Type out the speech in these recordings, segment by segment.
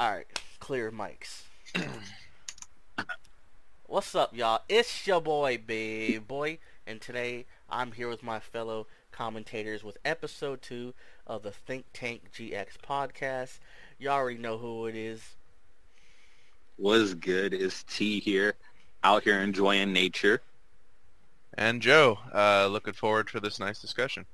Alright, clear mics. What's up, y'all? It's your boy, Big Boy, and today I'm here with my fellow commentators with episode 2 of the Think Tank GX podcast. You all already know who it is. What's good? It's T here, out here enjoying nature. And Joe, uh, looking forward for this nice discussion.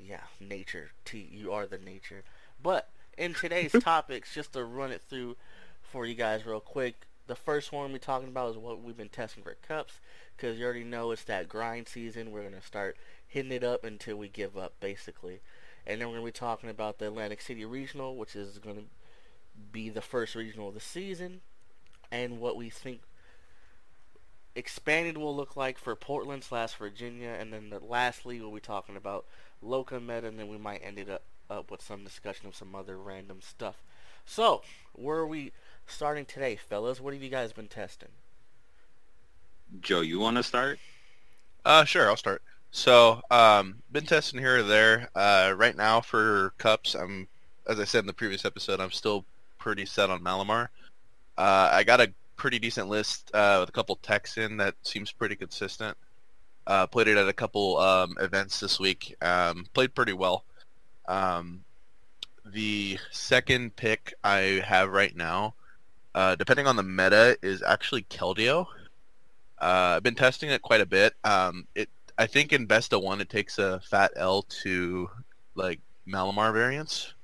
Yeah, nature. T, you are the nature. But in today's topics, just to run it through for you guys real quick, the first one we're talking about is what we've been testing for cups, because you already know it's that grind season. We're going to start hitting it up until we give up, basically. And then we're going to be talking about the Atlantic City Regional, which is going to be the first regional of the season, and what we think expanded will look like for Portland slash Virginia, and then the lastly we'll be talking about Loca Meta, and then we might end it up, up with some discussion of some other random stuff. So, where are we starting today, fellas? What have you guys been testing? Joe, you want to start? Uh, sure, I'll start. So, um, been testing here or there. Uh, right now for cups, I'm, as I said in the previous episode, I'm still pretty set on Malamar. Uh, I got a pretty decent list uh, with a couple techs in that seems pretty consistent. Uh, played it at a couple um, events this week. Um, played pretty well. Um, the second pick I have right now, uh, depending on the meta, is actually Keldeo. Uh, I've been testing it quite a bit. Um, it I think in best of one it takes a fat L to like Malamar variants.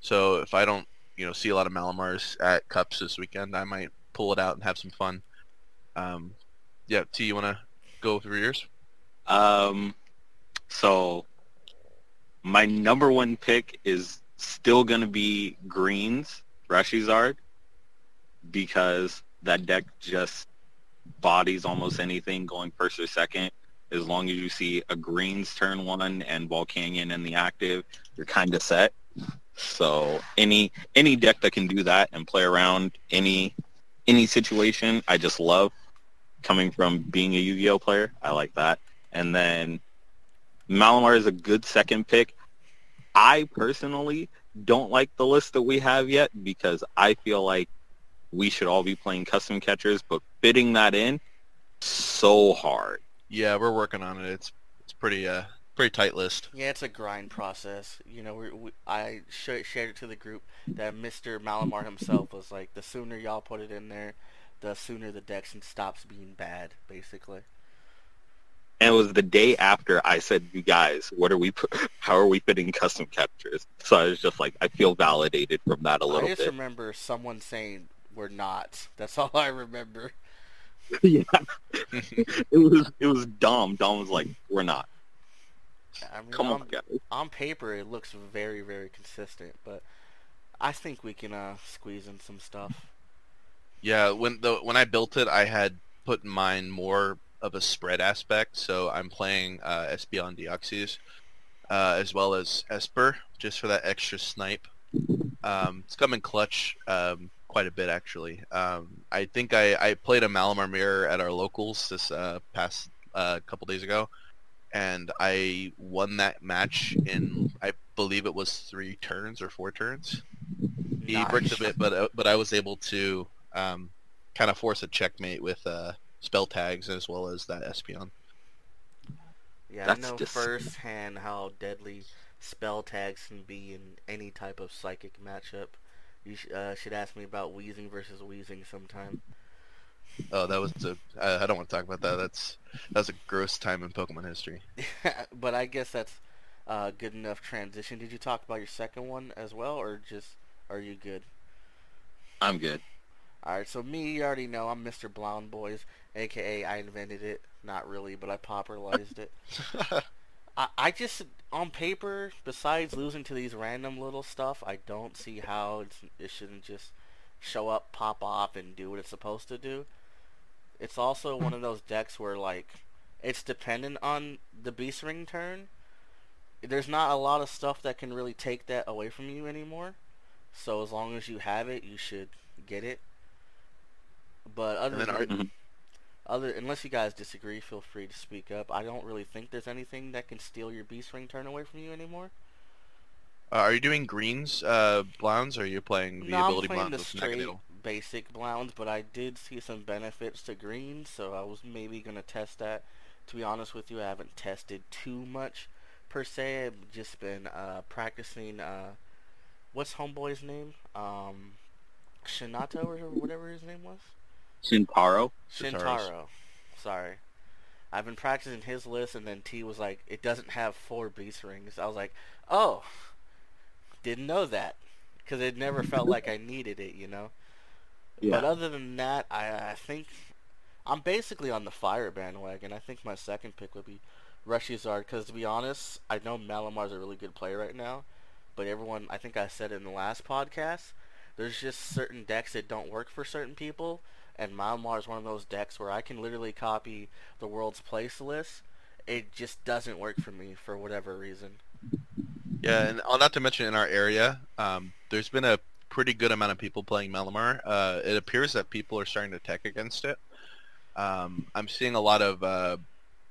So if I don't you know see a lot of Malamars at Cups this weekend, I might pull it out and have some fun. Um, yeah, T, you want to go through yours? Um, so my number one pick is still going to be Greens, Reshizard, because that deck just bodies almost anything going first or second. As long as you see a Greens turn one and Volcanion in the active, you're kind of set. So any any deck that can do that and play around any any situation, I just love. Coming from being a Yu-Gi-Oh player, I like that. And then Malamar is a good second pick. I personally don't like the list that we have yet because I feel like we should all be playing custom catchers, but fitting that in so hard. Yeah, we're working on it. It's it's pretty uh pretty tight list. Yeah, it's a grind process. You know, we, we I sh- shared it to the group that Mr. Malamar himself was like, the sooner y'all put it in there, the sooner the deck stops being bad, basically. And it was the day after I said, "You guys, what are we? How are we fitting custom catchers?" So I was just like, I feel validated from that a little bit. I just bit. remember someone saying we're not. That's all I remember. yeah, it was it was Dom. Dom was like, "We're not." I mean, Come on, on, guys. on paper it looks very, very consistent, but I think we can uh, squeeze in some stuff. Yeah, when the when I built it, I had put in mind more of a spread aspect. So I'm playing uh, Espeon Deoxys uh, as well as Esper, just for that extra snipe. Um, it's come in clutch um, quite a bit actually. Um, I think I, I played a Malamar Mirror at our locals this uh, past uh, couple days ago, and I won that match in I believe it was three turns or four turns. He Nice. bricked a bit, but uh, but I was able to um, kind of force a checkmate with uh, spell tags as well as that Espeon. Yeah, That's I know just- firsthand how deadly spell tags can be in any type of psychic matchup. You sh- uh, should ask me about Wheezing versus Wheezing sometime. Oh, that was a. I, I don't want to talk about that. That's that was a gross time in Pokemon history. but I guess that's uh, good enough transition. Did you talk about your second one as well, or just are you good? I'm good. Alright, so me, you already know, I'm Mr. Blonde Boys, aka I invented it. Not really, but I popularized it. I, I just, on paper, besides losing to these random little stuff, I don't see how it's, it shouldn't just show up, pop off, and do what it's supposed to do. It's also one of those decks where, like, it's dependent on the Beast Ring turn. There's not a lot of stuff that can really take that away from you anymore. So as long as you have it, you should get it. But other than Mhm. Other unless you guys disagree, feel free to speak up. I don't really think there's anything that can steal your beast ring turn away from you anymore. Uh, are you doing greens, uh, Blounds, or are you playing the no, I'm ability playing Blounds the straight basic Blounds, but I did see some benefits to greens, so I was maybe gonna test that. To be honest with you, I haven't tested too much per se. I've just been uh, practicing. Uh, what's homeboy's name? Um, Shinato or whatever his name was. Shintaro. Shintaro's. Shintaro. Sorry. I've been practicing his list, and then T was like, "It doesn't have four beast rings." I was like, "Oh, didn't know that," because it never felt like I needed it, you know. Yeah. But other than that, I, I think I'm basically on the fire bandwagon. I think my second pick would be Reshizard, because to be honest, I know Malamar's a really good player right now, but everyone, I think I said in the last podcast, there's just certain decks that don't work for certain people, and Malamar is one of those decks where I can literally copy the world's place list. It just doesn't work for me for whatever reason. Yeah, and not to mention in our area, um, there's been a pretty good amount of people playing Malamar. Uh, it appears that people are starting to tech against it. Um, I'm seeing a lot of uh,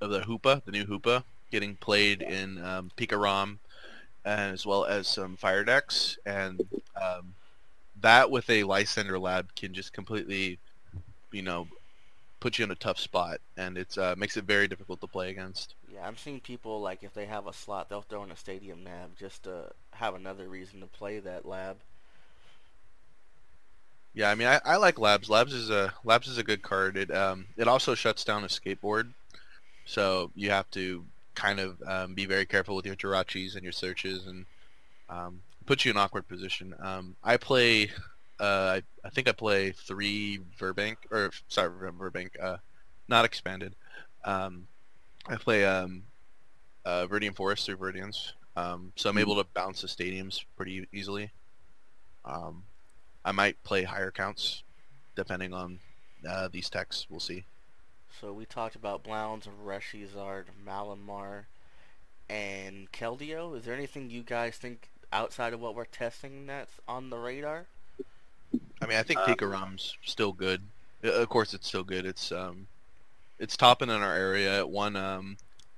of the Hoopa, the new Hoopa, getting played in um, Pika Rom, as well as some fire decks, and um, that with a Lysandre Lab can just completely, you know, put you in a tough spot, and it uh, makes it very difficult to play against. Yeah, I'm seeing people like if they have a slot, they'll throw in a stadium nab just to have another reason to play that lab. Yeah, I mean, I, I like Labs. Labs is a Labs is a good card. It um it also shuts down a skateboard, so you have to kind of um, be very careful with your Jirachis and your searches, and um, puts you in an awkward position. Um, I play, uh, I, I think I play three Verbank or sorry Verbank, uh, not expanded. Um, I play um, uh, Viridian Forest through Viridians, um, so I'm able to bounce the stadiums pretty easily. Um, I might play higher counts, depending on uh, these techs. We'll see. So we talked about Blounds, Reshizard, Malamar, and Keldeo. Is there anything you guys think outside of what we're testing that's on the radar? I mean, I think Uh, Pika Rom's still good. Uh, Of course, it's still good. It's um, it's topping in our area. It won um,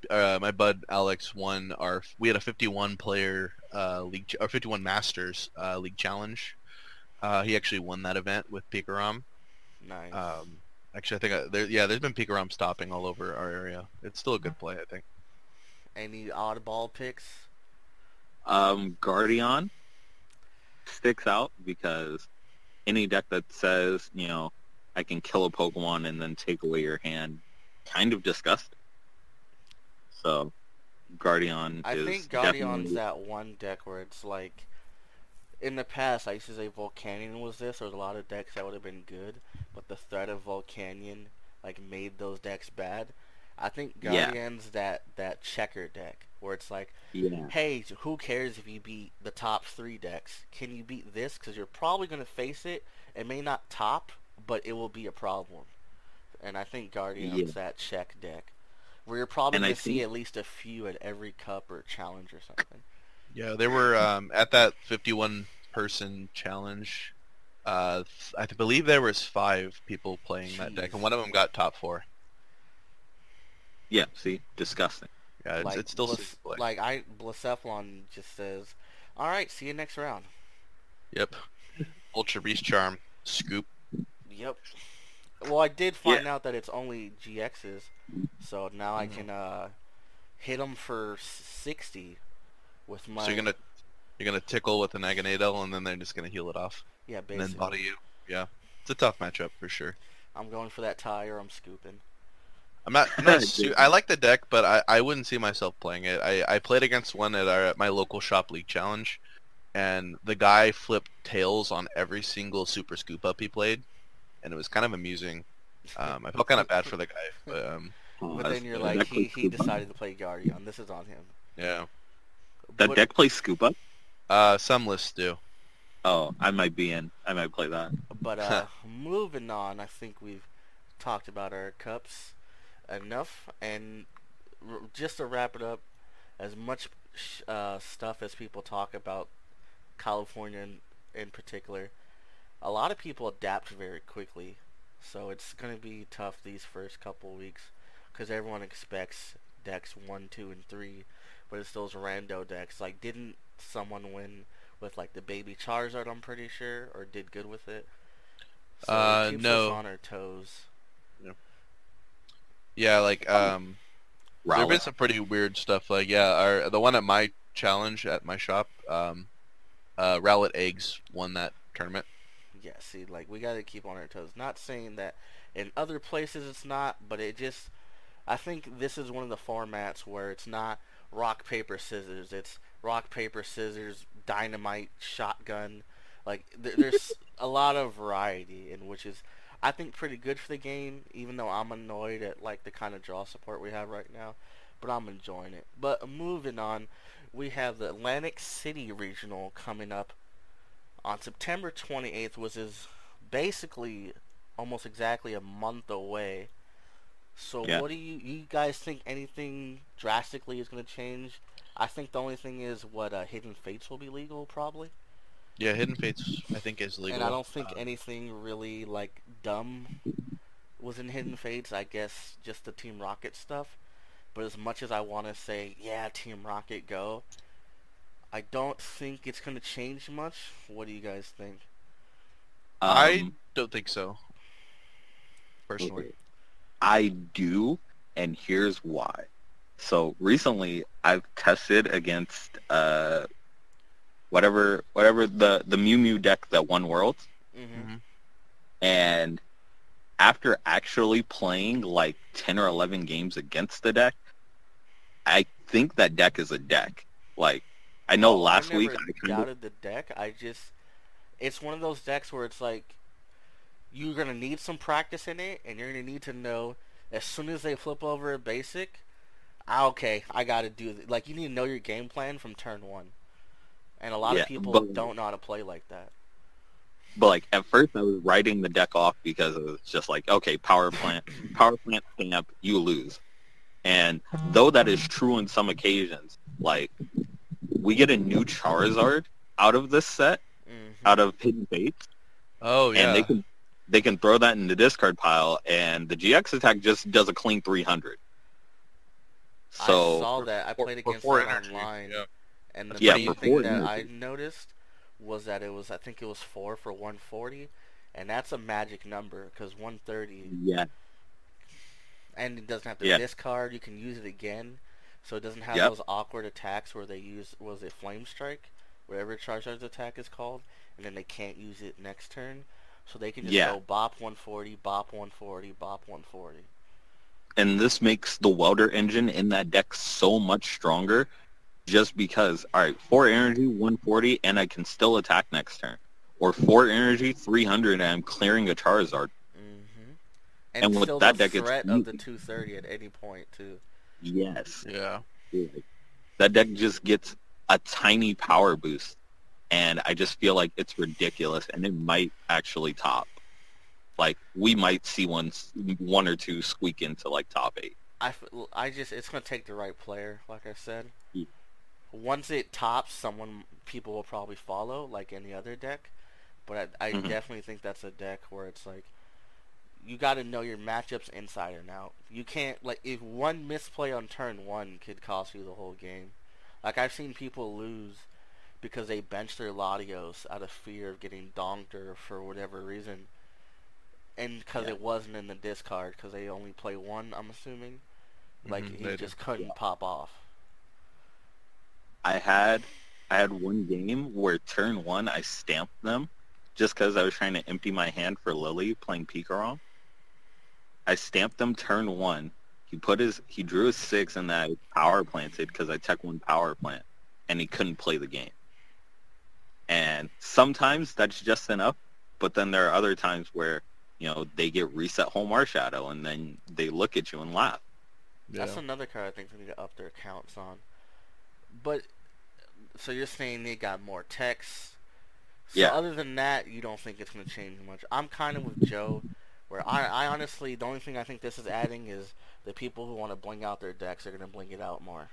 uh, my bud Alex won our. We had a 51 player uh league or 51 Masters uh, league challenge. Uh, he actually won that event with Pika Rom. Nice. Um, actually, I think uh, there, yeah, there's been Pika Rom stopping all over our area. It's still a good play, I think. Any oddball picks? Um, Guardian sticks out because any deck that says, you know, I can kill a Pokemon and then take away your hand, kind of disgust. So, Guardian I is think Guardian's definitely- that one deck where it's like, in the past I used to say Volcanion was this. There was a lot of decks that would have been good, but the threat of Volcanion like made those decks bad. I think Yeah. Guardian's that that checker deck where it's like, yeah, hey, who cares if you beat the top three decks? Can you beat this? Because you're probably going to face it. It may not top, but it will be a problem. And I think Guardian's Yeah. that check deck. Where you're probably I going to see think- at least a few at every cup or challenge or something. Yeah, there were um, at that 51 person challenge. Uh, I believe there was five people playing that deck, and one of them got top four. Yeah. See, disgusting. Yeah, it's, like, it's still Blas- safe like I Blacephalon just says, "All right, see you next round." Yep. Ultra Beast Charm, Scoop. Yep. Well, I did find out that it's only GXs, so now I Mhm. can uh, hit them for sixty with my So you're gonna you're gonna tickle with a Naganadel, and then they're just gonna heal it off, yeah and then body you. Yeah, it's a tough matchup for sure. I'm going for that tie or I'm scooping. I'm not. I'm not su- I like the deck, but I, I wouldn't see myself playing it. I, I played against one at our at my local shop league challenge, and the guy flipped tails on every single super scoop up he played, and it was kind of amusing. Um, I felt kind of bad for the guy, but um, But then you're like, he, he decided to play Guardian. This is on him. yeah. That But- deck plays Scoop Up. Uh, some lists do. Oh, I might be in. I might play that. But uh, moving on, I think we've talked about our cups enough, and just to wrap it up, as much sh- uh, stuff as people talk about California in, in particular, a lot of people adapt very quickly. So it's going to be tough these first couple weeks because everyone expects decks one, two, and three but it's those rando decks. Like, didn't someone win with like the baby Charizard? I'm pretty sure, or did good with it. So Uh, it keeps no. us on our toes. Yeah, like um, there have been some pretty weird stuff. Like yeah, our the one at my challenge at my shop, um, uh, Eggs won that tournament. Yeah, see, like we gotta keep on our toes. Not saying that in other places it's not, but it just, I think this is one of the formats where it's not rock paper scissors. It's rock paper scissors, dynamite, shotgun. Like th- there's a lot of variety, in which is, I think, pretty good for the game. Even though I'm annoyed at like the kind of draw support we have right now, but I'm enjoying it. But moving on, we have the Atlantic City Regional coming up on September 28th, which is basically almost exactly a month away. So Yeah. what do you you guys think anything drastically is going to change? I think the only thing is what uh, Hidden Fates will be legal probably. Yeah, Hidden Fates I think is legal. And I don't think Uh, anything really like dumb was in Hidden Fates. I guess just the Team Rocket stuff. But as much as I want to say, yeah, Team Rocket go, I don't think it's going to change much. What do you guys think? I Um, don't think so. Personally, I do, and here's why. So recently, I've tested against uh, whatever whatever the the Mew Mew deck that won Worlds, hmm and after actually playing like ten or eleven games against the deck, I think that deck is a deck. Like I know Oh, last I week never I kind of doubted the deck. I just, it's one of those decks where it's like, you're gonna need some practice in it, and you're gonna need to know as soon as they flip over a basic, ah, okay, I gotta do th-. like you need to know your game plan from turn one, and a lot Yeah, of people but- don't know how to play like that. But like at first, I was writing the deck off because it was just like, okay, power plant, power plant stamp, you lose. And though that is true on some occasions, like we get a new Charizard out of this set, hmm out of Hidden Fates, oh yeah, and they can they can throw that in the discard pile, and the GX attack just does a clean 300. I So saw that. I played against four that energy, online, yeah. And the Yeah, main thing that I noticed was that it was I think it was four for 140, and that's a magic number because 130 yeah, and it doesn't have to Yeah. discard. You can use it again, so it doesn't have Yep. those awkward attacks where they use was it Flame Strike, whatever Charizard's attack is called, and then they can't use it next turn. So they can just Yeah. go bop 140, bop 140, bop 140. and this makes the welder engine in that deck so much stronger just because all right four energy 140 and i can still attack next turn. Or four energy 300 and i'm clearing a charizard. Hmm And And, with still that the deck, it's threat of the 230 at any point too. yes. Yeah. that deck just gets a tiny power boost and i just feel like it's ridiculous and it might actually top. Like we might see one one or two squeak into like top eight. I, I just it's gonna take the right player, like I said. Once it tops, someone people will probably follow, like any other deck. But I, I Mhm. definitely think that's a deck where it's like you got to know your matchups inside and out. You can't like if one misplay on turn one could cost you the whole game. Like I've seen people lose because they benched their Latios out of fear of getting donked or for whatever reason. And because Yeah. it wasn't in the discard, because they only play one, I'm assuming. Like Mhm, he just couldn't Yeah. pop off. I had I had one game where turn one I stamped them just because I was trying to empty my hand for Lillie playing Pikarom. I stamped them turn one. He put his he drew a six and then I power planted because I tech one power plant and he couldn't play the game. And sometimes that's just enough, but then there are other times where you know they get reset home Shadow and then they look at you and laugh. yeah. That's another card I think they need to up their counts on. But so you're saying they got more text. So Yeah. other than that, you don't think it's going to change much. I'm kind of with Joe, where I, I honestly the only thing I think this is adding is the people who want to bling out their decks are going to bling it out more.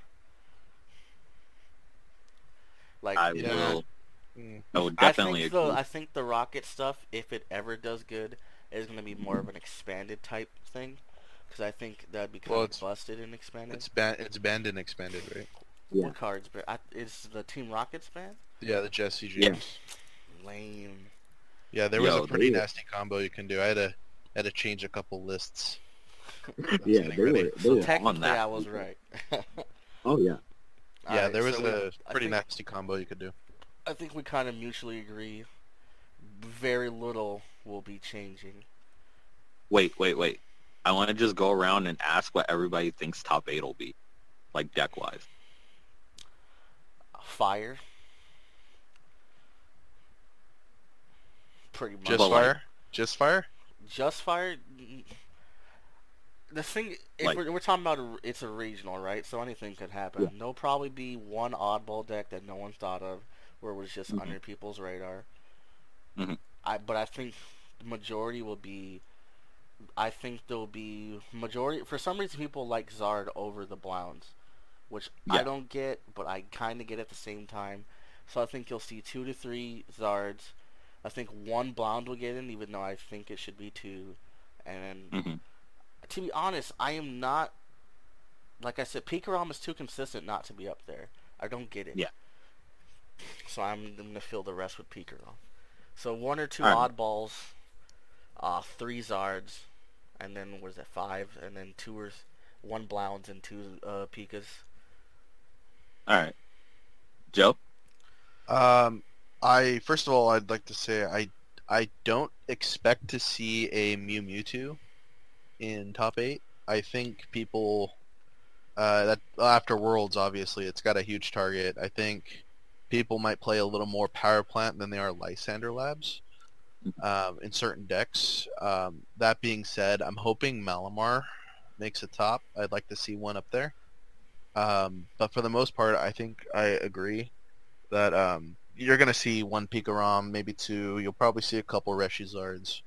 Like I Yeah. will Mm. I would I definitely think agree. the I think the rocket stuff, if it ever does good, is going to be more of an expanded type thing, because I think that'd be kind Well, of it's- busted and expanded. It's ban- it's banned and expanded, right? Yeah. What cards? But I, is the Team Rockets ban? Yeah, the Jessie Yeah. Lame. Yeah, there was Yo, a pretty they- nasty combo you can do. I had to had to change a couple lists. That's Yeah, getting they ready. were. They So were technically, that. I was right. oh yeah. Yeah, Alright, there was so we- pretty think- nasty combo you could do. I think we kind of mutually agree. Very little will be changing. Wait, wait, wait. I want to just go around and ask what everybody thinks top eight will be, like deck wise. Fire. Pretty much. Just But, like- fire, just fire. Just fire. The thing, if Like- we're, we're talking about, it's a regional, right? So anything could happen. Yeah. There'll probably be one oddball deck that no one's thought of, where it was just Mhm. under people's radar. Mhm. I, but I think the majority will be. I think there'll be majority. For some reason, people like Zard over the Blounds, which I don't get, but I kind of get at the same time. So I think you'll see two to three Zards. I think one Blound will get in, even though I think it should be two. And hmm to be honest, I am not. Like I said, Pikarom is too consistent not to be up there. I don't get it. Yeah. So I'm, gonna fill the rest with Pikarom. So one or two oddballs, uh, three Zards, and then what is that? Five, and then two or one Blounds and two uh, Pikas. All right, Joe. Um, I first of all, I'd like to say I I don't expect to see a Mew Mewtwo in top eight. I think people uh, that after Worlds, obviously, it's got a huge target. I think people might play a little more Power Plant than they are Lysandre Labs um, in certain decks. Um, that being said, I'm hoping Malamar makes a top. I'd like to see one up there. Um, but for the most part, I think I agree that um, you're going to see one Pikarom, maybe two. You'll probably see a couple Reshizards.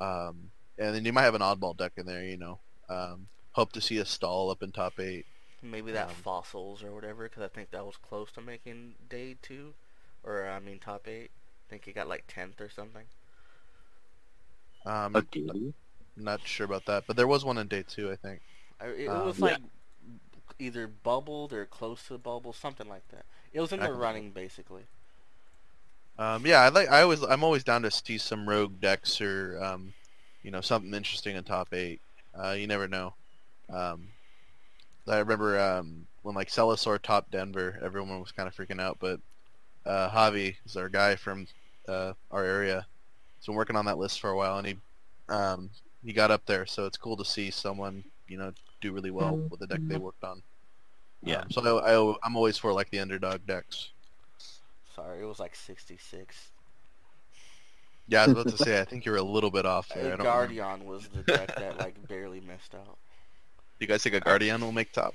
Um, and then you might have an oddball deck in there, you know. Um, hope to see a stall up in top eight. Maybe that Um, fossils or whatever, because I think that was close to making day two, or I mean top eight. I think he got like tenth or something. Um, A not sure about that, but there was one in day two, I think. I, it Um, was yeah. Like either bubbled or close to the bubble, something like that. It was in the running basically. Um, yeah, I like. I always. I'm always down to see some rogue decks or, um, you know, something interesting in top eight. Uh, you never know. Um, I remember um, when like Celisaur topped Denver, everyone was kind of freaking out, but uh, Javi is our guy from uh, our area. He's been working on that list for a while, and he um, he got up there. So it's cool to see someone you know do really well with the deck they worked on. Yeah. Um, so I, I, I'm always for like the underdog decks. Sorry, it was like sixty-six. Yeah, I was about to say. I think you're a little bit off there. I don't remember. Guardian was the deck that like barely missed out. You guys think a Guardian will make top?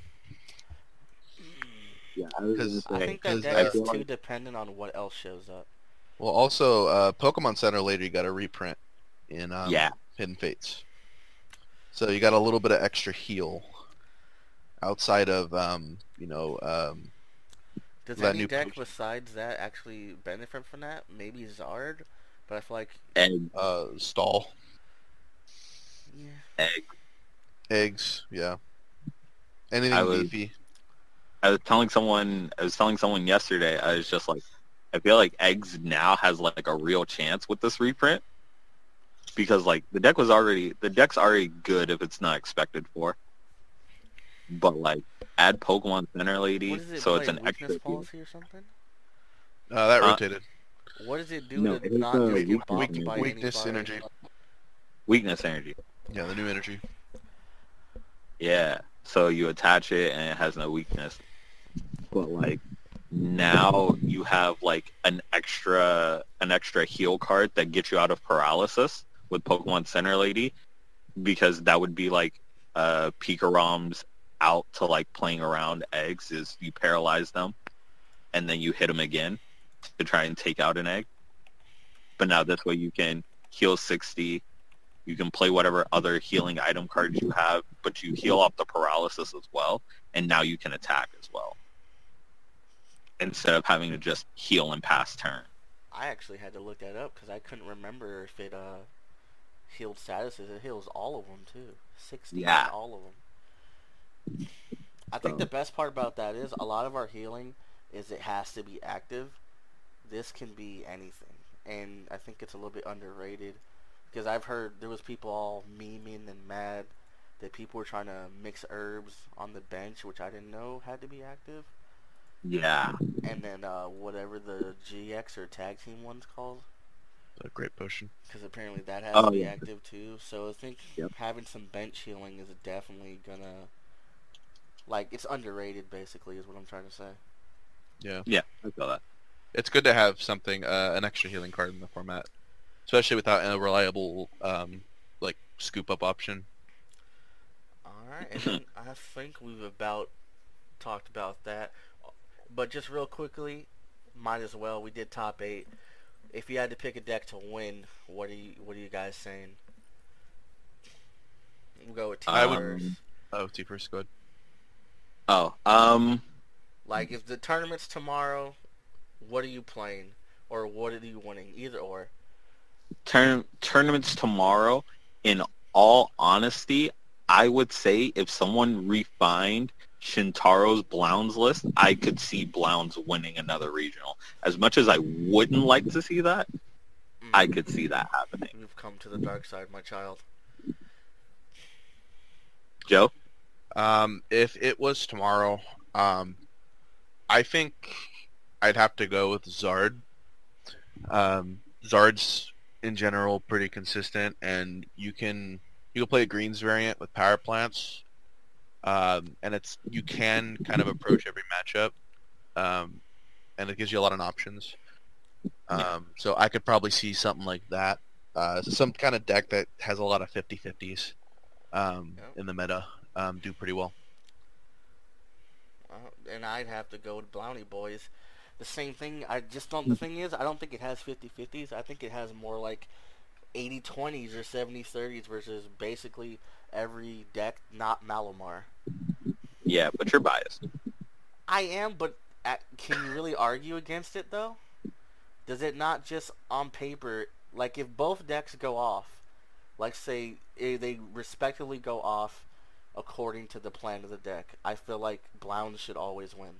Yeah, I was gonna Because I think that deck I is too like- dependent on what else shows up. Well, also, uh, Pokemon Center Lady you got a reprint in um, Yeah. Hidden Fates. So you got a little bit of extra heal outside of, um, you know, um, Does that any new deck post- besides that actually benefit from that? Maybe Zard, but I feel like Egg, uh, stall yeah. egg. eggs. Yeah, anything I was- beefy. I was telling someone. I was telling someone yesterday. I was just like, I feel like eggs now has like a real chance with this reprint because like the deck was already the deck's already good if it's not expected for. But like add Pokemon Center Lady, What is it? so it's an weakness extra. policy or something? Uh, that Uh, rotated. What does it do No, to it is, not uh, just get weak- bopped weak- by weakness anybody? energy. Weakness energy. Yeah, the new energy. Yeah. So you attach it and it has no weakness. But like now you have like an extra an extra heal card that gets you out of paralysis with Pokemon Center Lady because that would be like uh Pikarom's out to like playing around eggs is you paralyze them and then you hit them again to try and take out an egg. But now this way you can heal 60 you can play whatever other healing item cards you have, but you heal off the paralysis as well, and now you can attack as well. Instead of having to just heal and pass turn. I actually had to look that up because I couldn't remember if it uh healed statuses. It heals all of them too. Sixty, Yeah. all of them. I think So- the best part about that is a lot of our healing is it has to be active. This can be anything, and I think it's a little bit underrated because I've heard there was people all memeing and mad that people were trying to mix herbs on the bench, which I didn't know had to be active, Yeah. and then uh, whatever the GX or tag team one's called. A great potion. because apparently that has Oh, to be yeah. active too. So I think Yep. having some bench healing is definitely gonna, like, it's underrated. Basically, is what I'm trying to say. Yeah. Yeah, I feel that. It's good to have something, uh, an extra healing card in the format, especially without a reliable, um, like scoop up option. All right, and I think we've about talked about that, but just real quickly, might as well. We did top eight. If you had to pick a deck to win, what are you what are you guys saying? We'll go with T I would- Oh, T first, go ahead. Oh, um, Like if the tournament's tomorrow, what are you playing, or what are you winning? Either or. turn tournaments tomorrow. In all honesty, I would say if someone refined Shintaro's Blounds list, I could see Blounds winning another regional. As much as I wouldn't like to see that, Mm. I could see that happening. You've come to the dark side, my child. Joe? Um, if it was tomorrow, um, I think I'd have to go with Zard. Um, Zard's in general pretty consistent, and you can you can play a greens variant with power plants, um, and it's you can kind of approach every matchup, um, and it gives you a lot of options. Um, so I could probably see something like that, uh, some kind of deck that has a lot of 50-50s um, in the meta um, do pretty well. Uh, and I'd have to go with Brownie Boys. The same thing. I just don't. The thing is, I don't think it has 50-50s. I think it has more like 80-20s or 70-30s versus basically every deck not Malamar. Yeah, but you're biased. I am, but at, can you really argue against it though? Does it not just on paper, like if both decks go off, like say eh, they respectively go off according to the plan of the deck, I feel like Blounds should always win.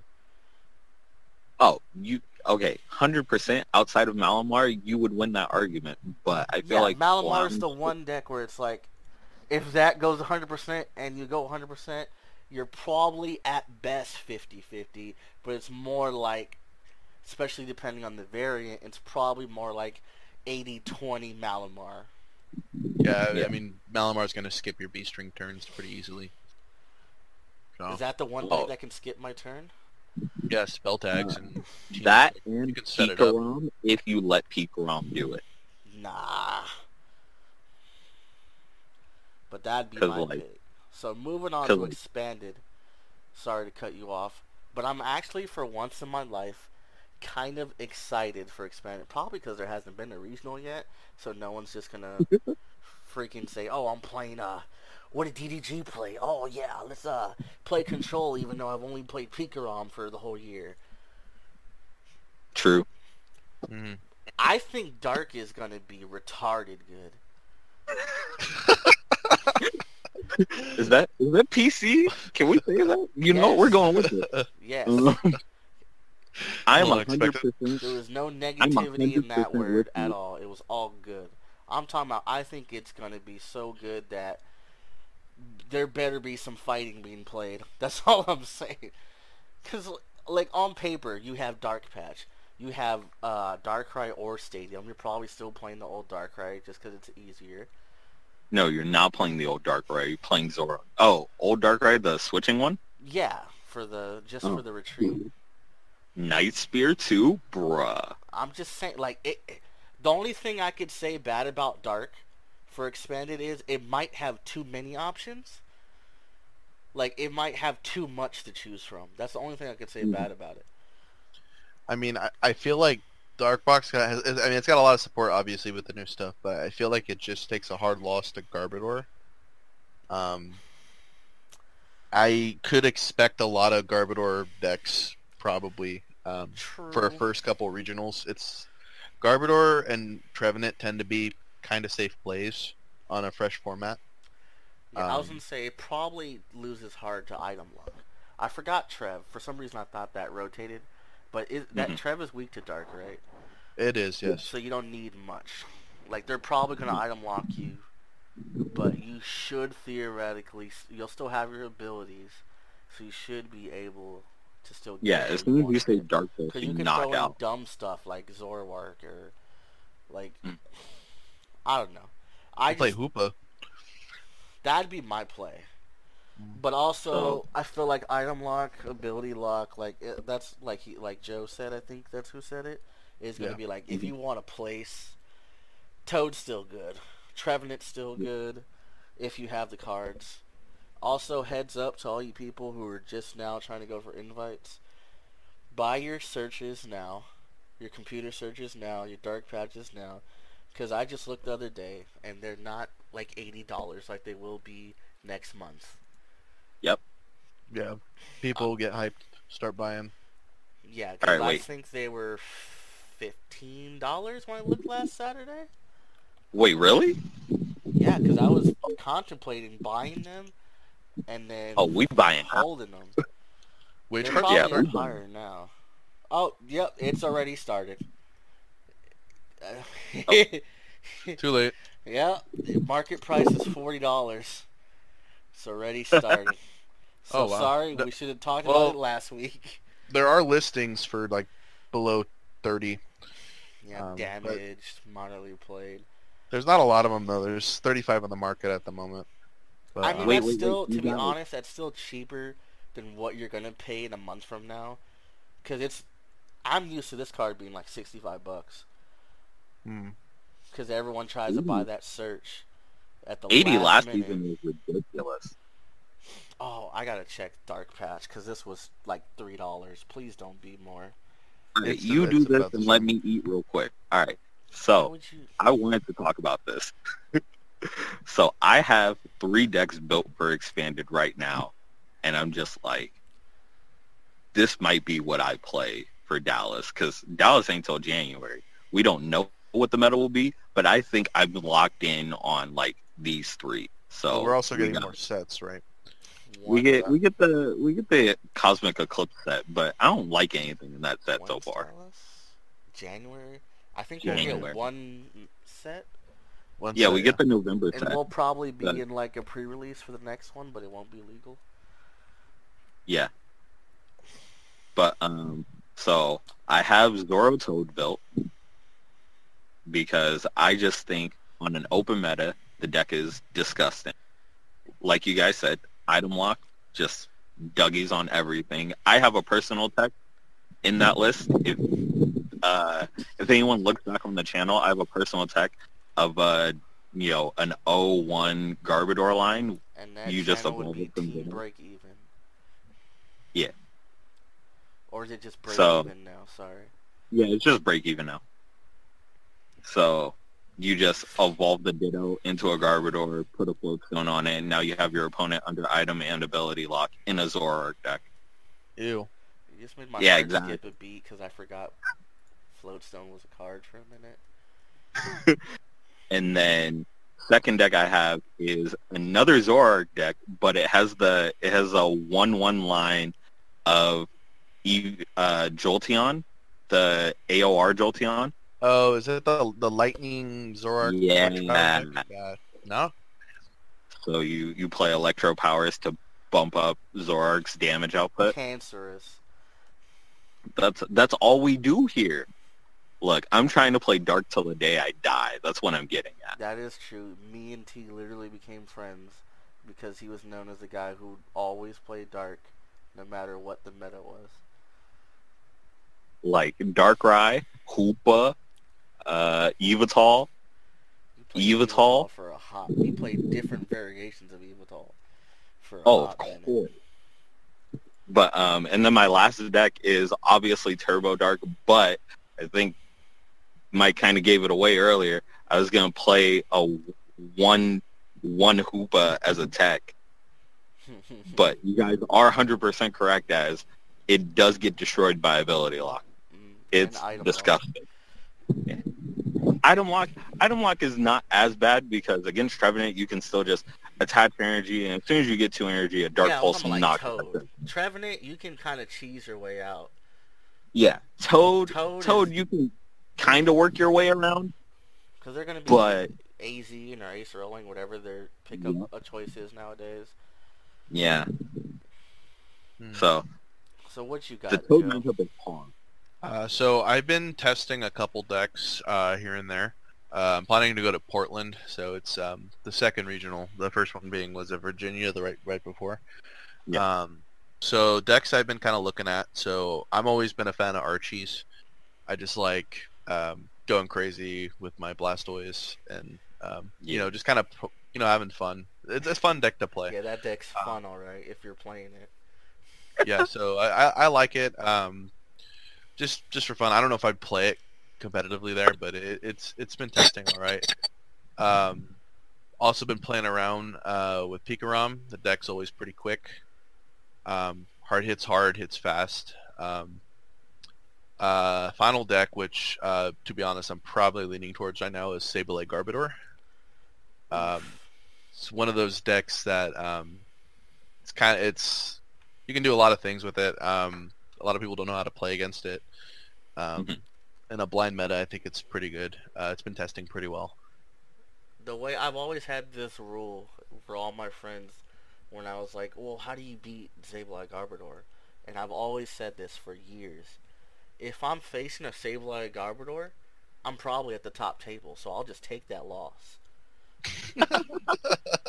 Oh, you okay? Hundred percent. Outside of Malamar, you would win that argument. But I feel yeah, like Malamar is the one deck where it's like, if that goes 100% and you go 100%, you're probably at best 50-50, but it's more like, especially depending on the variant, it's probably more like 80-20 Malamar. Yeah, Yeah. I mean Malamar's going to skip your beast ring turns pretty easily. So, Is that the one Oh. that can skip my turn? yeah, spell tags and uh, that and You can set it up. Pikarom if you let Pikarom do it. Nah. But that'd be my like- pick. So moving on to like- expanded. Sorry to cut you off, but I'm actually for once in my life kind of excited for expanded. Probably because there hasn't been a regional yet, so no one's just gonna freaking say, "Oh, I'm playing uh." What did DDG play? Oh yeah, let's uh play Control, even though I've only played Pikarom for the whole year. True. Mhm. I think Dark is gonna be retarded good. Is that is that PC? Can we say that? You know Yes. we're going with it. Yes. I'm a hundred unexpected. percent. There was no a negativity in that 100% word at all. It was all good. I'm talking about. I think it's gonna be so good that there better be some fighting being played. That's all I'm saying. Cause like on paper, you have Dark Patch, you have uh, Darkrai or Stadium. You're probably still playing the old Darkrai just because it's easier. No, you're not playing the old Darkrai. You're playing Zora. Oh, old Darkrai, the switching one. Yeah, for the just Oh. for the retreat. Night Spear too, bruh. I'm just saying, like, it, it- the only thing I could say bad about Dark for expanded is it might have too many options. Like, it might have too much to choose from. That's the only thing I could say Mhm. bad about it. I mean, I, I feel like Darkbox got, has, I mean, it's got a lot of support obviously with the new stuff, but I feel like it just takes a hard loss to Garbodor. Um, I could expect a lot of Garbodor decks probably um, True. for first couple regionals. It's Garbodor and Trevenant tend to be kind of safe plays on a fresh format. Yeah, I was um, gonna say it probably loses hard to item lock. I forgot Trev. For some reason, I thought that rotated, but it, that Mhm. Trev is weak to dark, right? It is, yes. So you don't need much. Like they're probably gonna item lock you, but you should theoretically you'll still have your abilities, so you should be able to still. Yeah, as what soon as you say Dark Pulse, Because you you can knock throw in out. dumb stuff like Zoroark or like Mm. I don't know. I I play just, Hoopa. that'd be my play. Mm. But also, So- I feel like item lock, ability lock, like it, that's like he like Joe said. I think that's who said it. Is gonna Yeah. be like if Mhm. you want to place, Toad's still good, Trevenant's still Yeah. good, if you have the cards. Also, heads up to all you people who are just now trying to go for invites. Buy your searches now, your computer searches now, your dark patches now, because I just looked the other day and they're not like eighty dollars like they will be next month. Yep. Yeah. People get hyped, start buying. Yeah, because right, I wait. think they were fifteen dollars when I looked last Saturday. Wait, really? Yeah, because I was contemplating buying them and then Oh, we buying holding them. Which They're Yeah, up we're buying. higher now. Oh, yep, it's already started. Oh. Too late. yeah, the market price is forty dollars. It's already started. So Oh, wow. sorry, No- we should have talked well- about it last week. There are listings for like below 30. Yeah, Um, damaged, moderately played. There's not a lot of them though. There's 35 on the market at the moment. But, I uh, mean, Wait, that's wait, wait, still, you to be got it. honest, that's still cheaper than what you're gonna pay in a month from now. Cause it's, I'm used to this card being like sixty-five bucks. hmm. Cause everyone tries to buy that search at the 80 last, last season was ridiculous. Oh, I gotta check Dark Patch because this was like three dollars. Please don't be more. All right, you it's do this and let me eat real quick. All right. So you? I wanted to talk about this. so I have three decks built for expanded right now, and I'm just like, this might be what I play for Dallas because Dallas ain't till January. We don't know what the meta will be, but I think I'm locked in on like these three. So we're also we getting got- more sets, right? We get we get the we get the Cosmic Eclipse set, but I don't like anything in that set one so far. Dallas? January. I think we'll January. get one set, One Yeah, we get the November and set. we'll probably be But- in like a pre-release for the next one, but it won't be legal. Yeah. But um so I have Zoro Toad built because I just think on an open meta the deck is disgusting. Like you guys said, item lock, just Dougies on everything. I have a personal tech in that list. If uh if anyone looks back on the channel, I have a personal tech of a you know, an 01 Garbodor line And that You just channel would evolve be it team there. break even. Yeah. Or is it just break So- even now? Sorry. Yeah, it's just break even now. So you just evolve the Ditto into a Garbodor, put a Floatstone on it, and now you have your opponent under item and ability lock in a Zoroark deck. Ew. You just made my Yeah, heart exactly. skip a beat because I forgot Floatstone was a card for a minute. And then second deck I have is another Zoroark deck, but it has the it has a one one line of Eevee, uh, Jolteon, the AOR Jolteon. Oh, is it the the lightning Zoroark? Yeah. electric power type? Yeah. No. So you you play Electro Powers to bump up Zoroark's damage output. Cancerous. That's that's all we do here. Look, I'm trying to play Dark till the day I die. That's what I'm getting at. That is true. Me and T literally became friends because he was known as the guy who would always played Dark, no matter what the meta was. Like Darkrai, Hoopa, uh, played Yveltal? for a hot. He played different variations of Yveltal for a Oh, of hot minute. course. But um, and then my last deck is obviously Turbo Dark, but I think Mike kind of gave it away earlier. I was gonna play a one one Hoopa as a tech, but you guys are 100% correct as it does get destroyed by ability lock. Mm, It's item lock. disgusting. Item lock, item lock is not as bad because against Trevenant you can still just attach energy, and as soon as you get two energy, a dark yeah, pulse will like knock. Toad. Trevenant, you can kind of cheese your way out. Yeah, Toad. Toad Toad, is- you can kind of work your way around, Because they're going to be but AZ and or Ace Rolling, whatever their pickup Yeah. a choice is nowadays. yeah. Hmm. So So what you got? the Toad Joe? matchup is pawn. Uh, so I've been testing a couple decks uh, here and there. Uh, I'm planning to go to Portland, so it's um, the second regional. The first one being was at Virginia, the right right before. Yeah. Um, so decks I've been kind of looking at. So I'm always been a fan of Archie's. I just like um, going crazy with my Blastoise and um, you know just kind of you know having fun. It's a fun deck to play. Yeah, that deck's Uh, fun, all right, if you're playing it. yeah, so I, I, like it. Um, just just for fun. I don't know if I'd play it competitively there, but it, it's it's been testing all right. Um, also been playing around uh, with Pikarom. The deck's always pretty quick. Um, hard hits hard, hits fast. Um, uh, final deck, which uh, to be honest, I'm probably leaning towards right now, is Sableye Garbodor. Um, it's one of those decks that um, it's kind of it's you can do a lot of things with it. Um, a lot of people don't know how to play against it. Um, Mhm. In a blind meta, I think it's pretty good. Uh, it's been testing pretty well. the way I've always had this rule for all my friends when I was like, well, how do you beat Sableye Garbodor? And I've always said this for years. If I'm facing a Sableye Garbodor, I'm probably at the top table, so I'll just take that loss.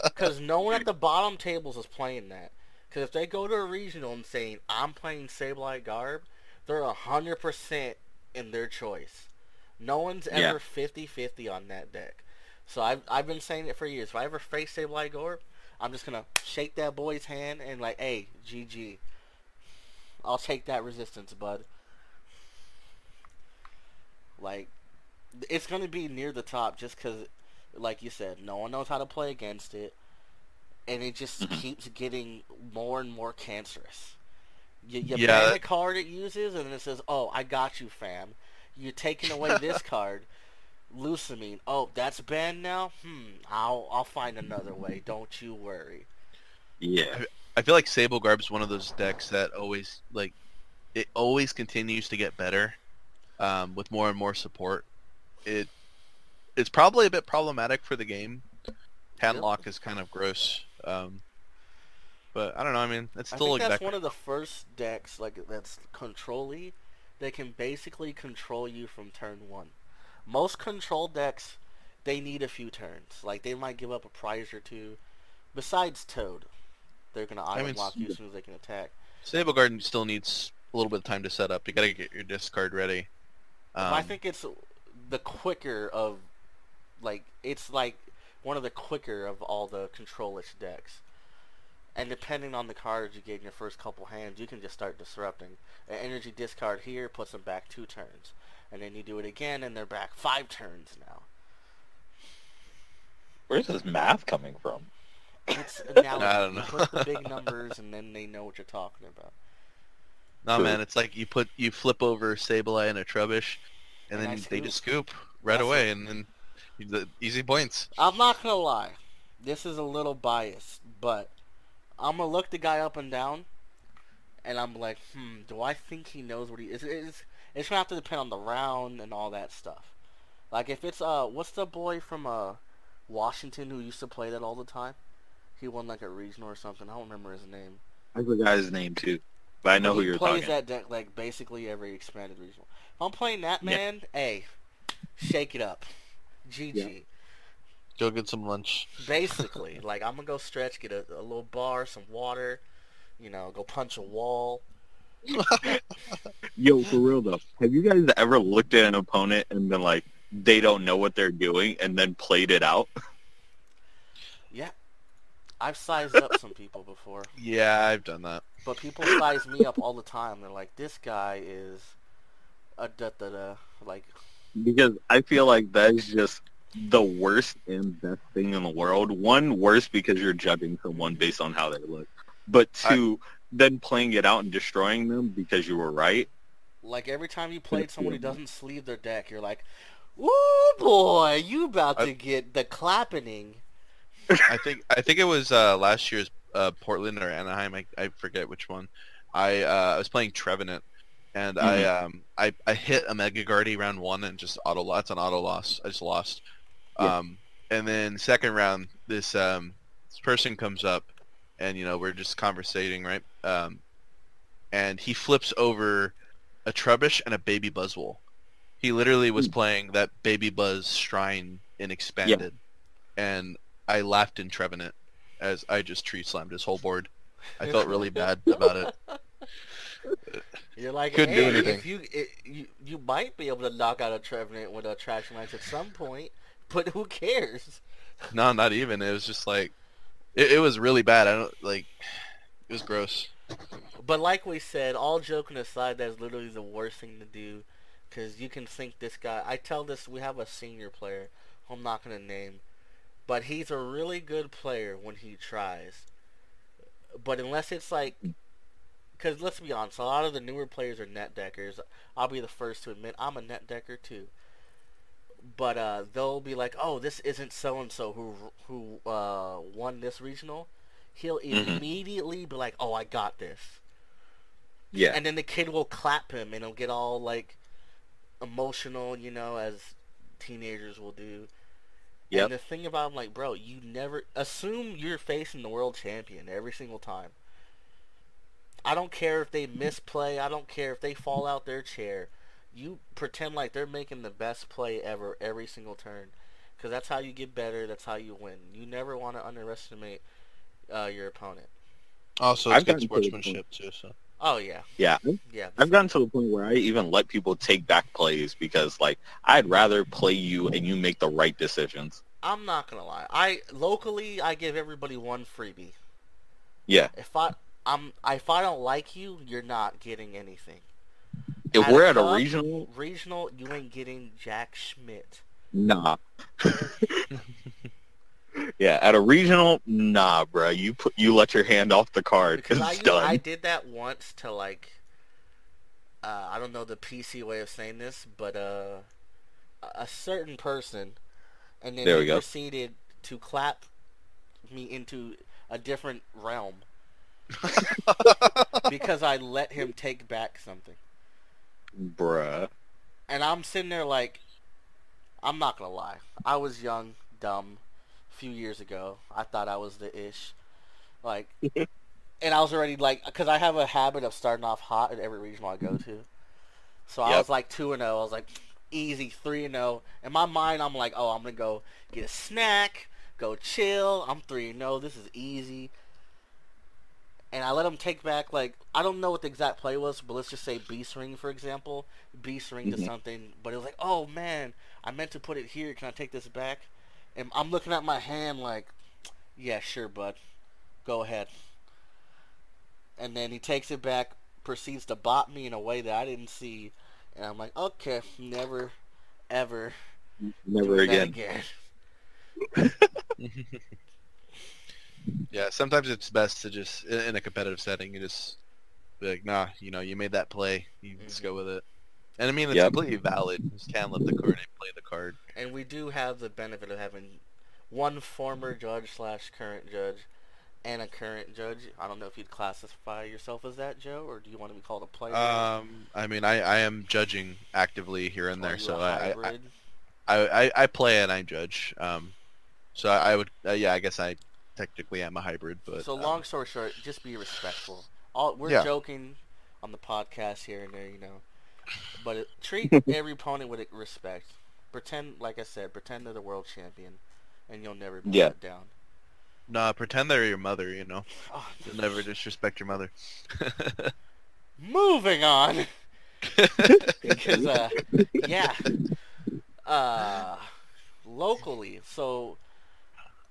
Because no one at the bottom tables is playing that. Because if they go to a regional and saying, I'm playing Sableye Garb, they're 100% in their choice. No one's Yeah. ever 50-50 on that deck. So I've, I've been saying it for years. If I ever face Sableye Garb, I'm just going to shake that boy's hand and like, hey, GG. I'll take that resistance, bud. Like, it's going to be near the top just because, like you said, no one knows how to play against it. And it just Mhm. keeps getting more and more cancerous. You, you Yeah, ban that- a card it uses, and then it says, "Oh, I got you, fam." You're taking away this card, Lusamine. Oh, that's banned now. Hmm. I'll I'll find another way. Don't you worry. Yeah. I feel like Sable Garb's one of those decks that always like it always continues to get better um, with more and more support. It it's probably a bit problematic for the game. Hand Yep. lock is kind of gross, um, but I don't know. I mean, it's still I think a that's deck. one of the first decks like that's control-y that can basically control you from turn one. Most control decks, they need a few turns. Like they might give up a prize or two. Besides Toad, they're gonna I mean, lock you as soon as they can attack. Sable Garden still needs a little bit of time to set up. You gotta get your discard ready. But I Um, think it's the quicker of, like, it's like one of the quicker of all the control-ish decks. And depending on the cards you get in your first couple hands, you can just start disrupting. An energy discard here puts them back two turns. And then you do it again and they're back five turns now. Where's this math coming from? It's analogy. I don't You know. put the big numbers and then they know what you're talking about. No True. man, it's like you put you flip over Sableye and a Trubbish, and And then I they just scoop. scoop right That's away, and then the easy points. I'm not gonna lie. This is a little biased, but I'm gonna look the guy up and down, and I'm like, hmm, do I think he knows what he is? It's, it's gonna have to depend on the round and all that stuff. Like if it's uh, what's the boy from uh, Washington who used to play that all the time? He won like a regional or something. I don't remember his name. I forgot his name too, but I know But who he you're playing. plays talking. that deck like basically every expanded regional. If I'm playing that Yeah. man, hey, shake it up, GG. Yeah. Go get some lunch. basically like i'm gonna go stretch get a, a little bar some water you know go punch a wall Yo, for real though, have you guys ever looked at an opponent and been like, they don't know what they're doing, and then played it out? yeah i've sized up some people before Yeah, I've done that. but people size me up all the time they're like this guy is a da da da like Because I feel like that's just the worst and best thing in the world. One, worse because you're judging someone based on how they look, but two, then playing it out and destroying them because you were right. like every time you played someone who doesn't sleeve their deck you're like Ooh boy, you about I- to get the clapping. I think I think it was uh, last year's uh, Portland or Anaheim. I, I forget which one. I uh, I was playing Trevenant, and I Mhm. um I, I hit a Mega Guardy round one and just auto loss. an auto loss. I just lost. Yeah. Um, and then second round, this um this person comes up, and you know we're just conversating, right? Um, and he flips over a Trubbish and a Baby Buzzwole. He literally was Mm. playing that Baby Buzz Shrine in expanded, and I laughed in Trevenant as I just tree slammed his whole board. I felt really bad about it. You're like, Couldn't hey, do anything. if you, it, you you might be able to knock out a Trevenant with a trash match at some point, but who cares? No, not even. It was just like, it, it was really bad. I don't like. It was gross. But like we said, all joking aside, that's literally the worst thing to do, because you can think this guy. I tell this, we have a senior player, I'm not gonna name, but he's a really good player when he tries. But unless it's like, because let's be honest, a lot of the newer players are net deckers. I'll be the first to admit I'm a net decker too. But uh, they'll be like, "Oh, this isn't so and so who who uh, won this regional." He'll Mhm. immediately be like, "Oh, I got this." Yeah. And then the kid will clap him and he'll get all like emotional, you know, as teenagers will do. Yep. And the thing about him, like, bro, you never assume you're facing the world champion every single time. I don't care if they misplay. I don't care if they fall out their chair. You pretend like they're making the best play ever every single turn, because that's how you get better. That's how you win. You never want to underestimate uh, your opponent. Also, it's I've good gotten to the sportsmanship too. So Oh yeah, Yeah. yeah. I've gotten to the point where I even let people take back plays because, like, I'd rather play you and you make the right decisions. I'm not gonna lie. I locally I give everybody one freebie. Yeah. If I I'm if I don't like you, you're not getting anything. If At we're a at a regional, Regional, you ain't getting Jack Schmidt. nah. yeah, at a regional, nah, bro. You put you let your hand off the card because I it's I done. did that once to like uh, I don't know the PC way of saying this, but uh, a- certain person, and then There go. proceeded to clap me into a different realm because I let him take back something. Bruh. And I'm sitting there like, I'm not gonna lie. I was young, dumb, few years ago. I thought I was the ish. Like, and I was already like, because I have a habit of starting off hot at every regional I go to. So I was like 2 and 0. I was like, easy 3 and 0. In my mind, I'm like, oh, I'm gonna go get a snack, go chill. I'm 3 and 0. This is easy. And I let him take back like I don't know what the exact play was, but let's just say beast ring for example. Beast ring to Mhm. something, but it was like, oh man, I meant to put it here. Can I take this back? And I'm looking at my hand like, yeah, sure, bud, go ahead. And then he takes it back, proceeds to bop me in a way that I didn't see, and I'm like, okay, never, ever, Never doing that again. again. yeah, sometimes it's best to just in, in a competitive setting, you just be like, nah, you know, you made that play, you just mm-hmm. go with it. And I mean, it's Yep. completely valid. You just can't let the card play the card. And we do have the benefit of having one former judge slash current judge and a current judge. I don't know if you'd classify yourself as that, Joe, or do you want to be called a player? Um, I mean, I, I am judging actively here and there, so a I, I, hybrid? I, I, I play and I judge. Um, so I, I would, uh, yeah, I guess I technically am a hybrid, but so um, long story short, just be respectful. All we're Yeah. joking on the podcast here and there, you know, but it, treat every opponent with respect. Pretend, like I said, pretend they're the world champion, and you'll never be Yeah. let down. Nah, pretend they're your mother. You know, Oh, you'll never disrespect your mother. Moving on. because uh yeah uh locally so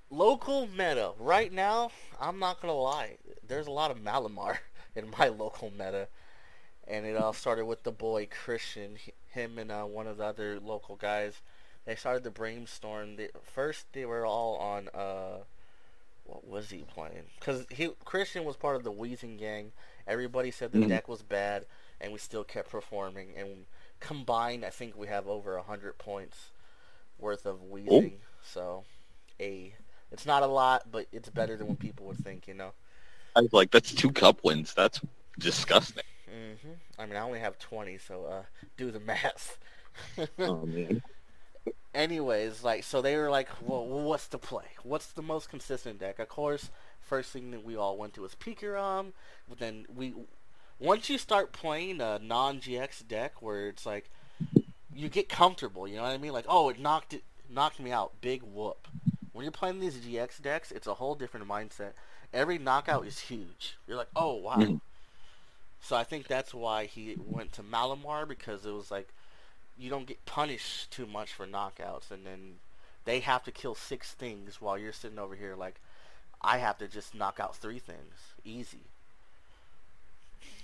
local meta right now i'm not gonna lie there's a lot of malamar in my local meta and it all started with the boy christian him and uh, one of the other local guys they started to brainstorm they, first they were all on uh what was he playing because he christian was part of the weezing gang everybody said the Mhm. deck was bad and we still kept performing. And combined, I think we have over a hundred points worth of weezing. So, a It's not a lot, but it's better than what people would think. You know. I was like, that's two cup wins. That's disgusting. Hmm I mean, I only have 20, so uh, do the math. oh man. Anyways, like, so they were like, well, what's the play? What's the most consistent deck? Of course, first thing that we all went to was Pikarom. But then we, once you start playing a non-GX deck where it's like, you get comfortable, you know what I mean? Like, oh, it knocked it, knocked me out, big whoop. When you're playing these GX decks, it's a whole different mindset. Every knockout is huge. You're like, oh wow. So I think that's why he went to Malamar because it was like you don't get punished too much for knockouts, and then they have to kill six things while you're sitting over here like I have to just knock out three things easy.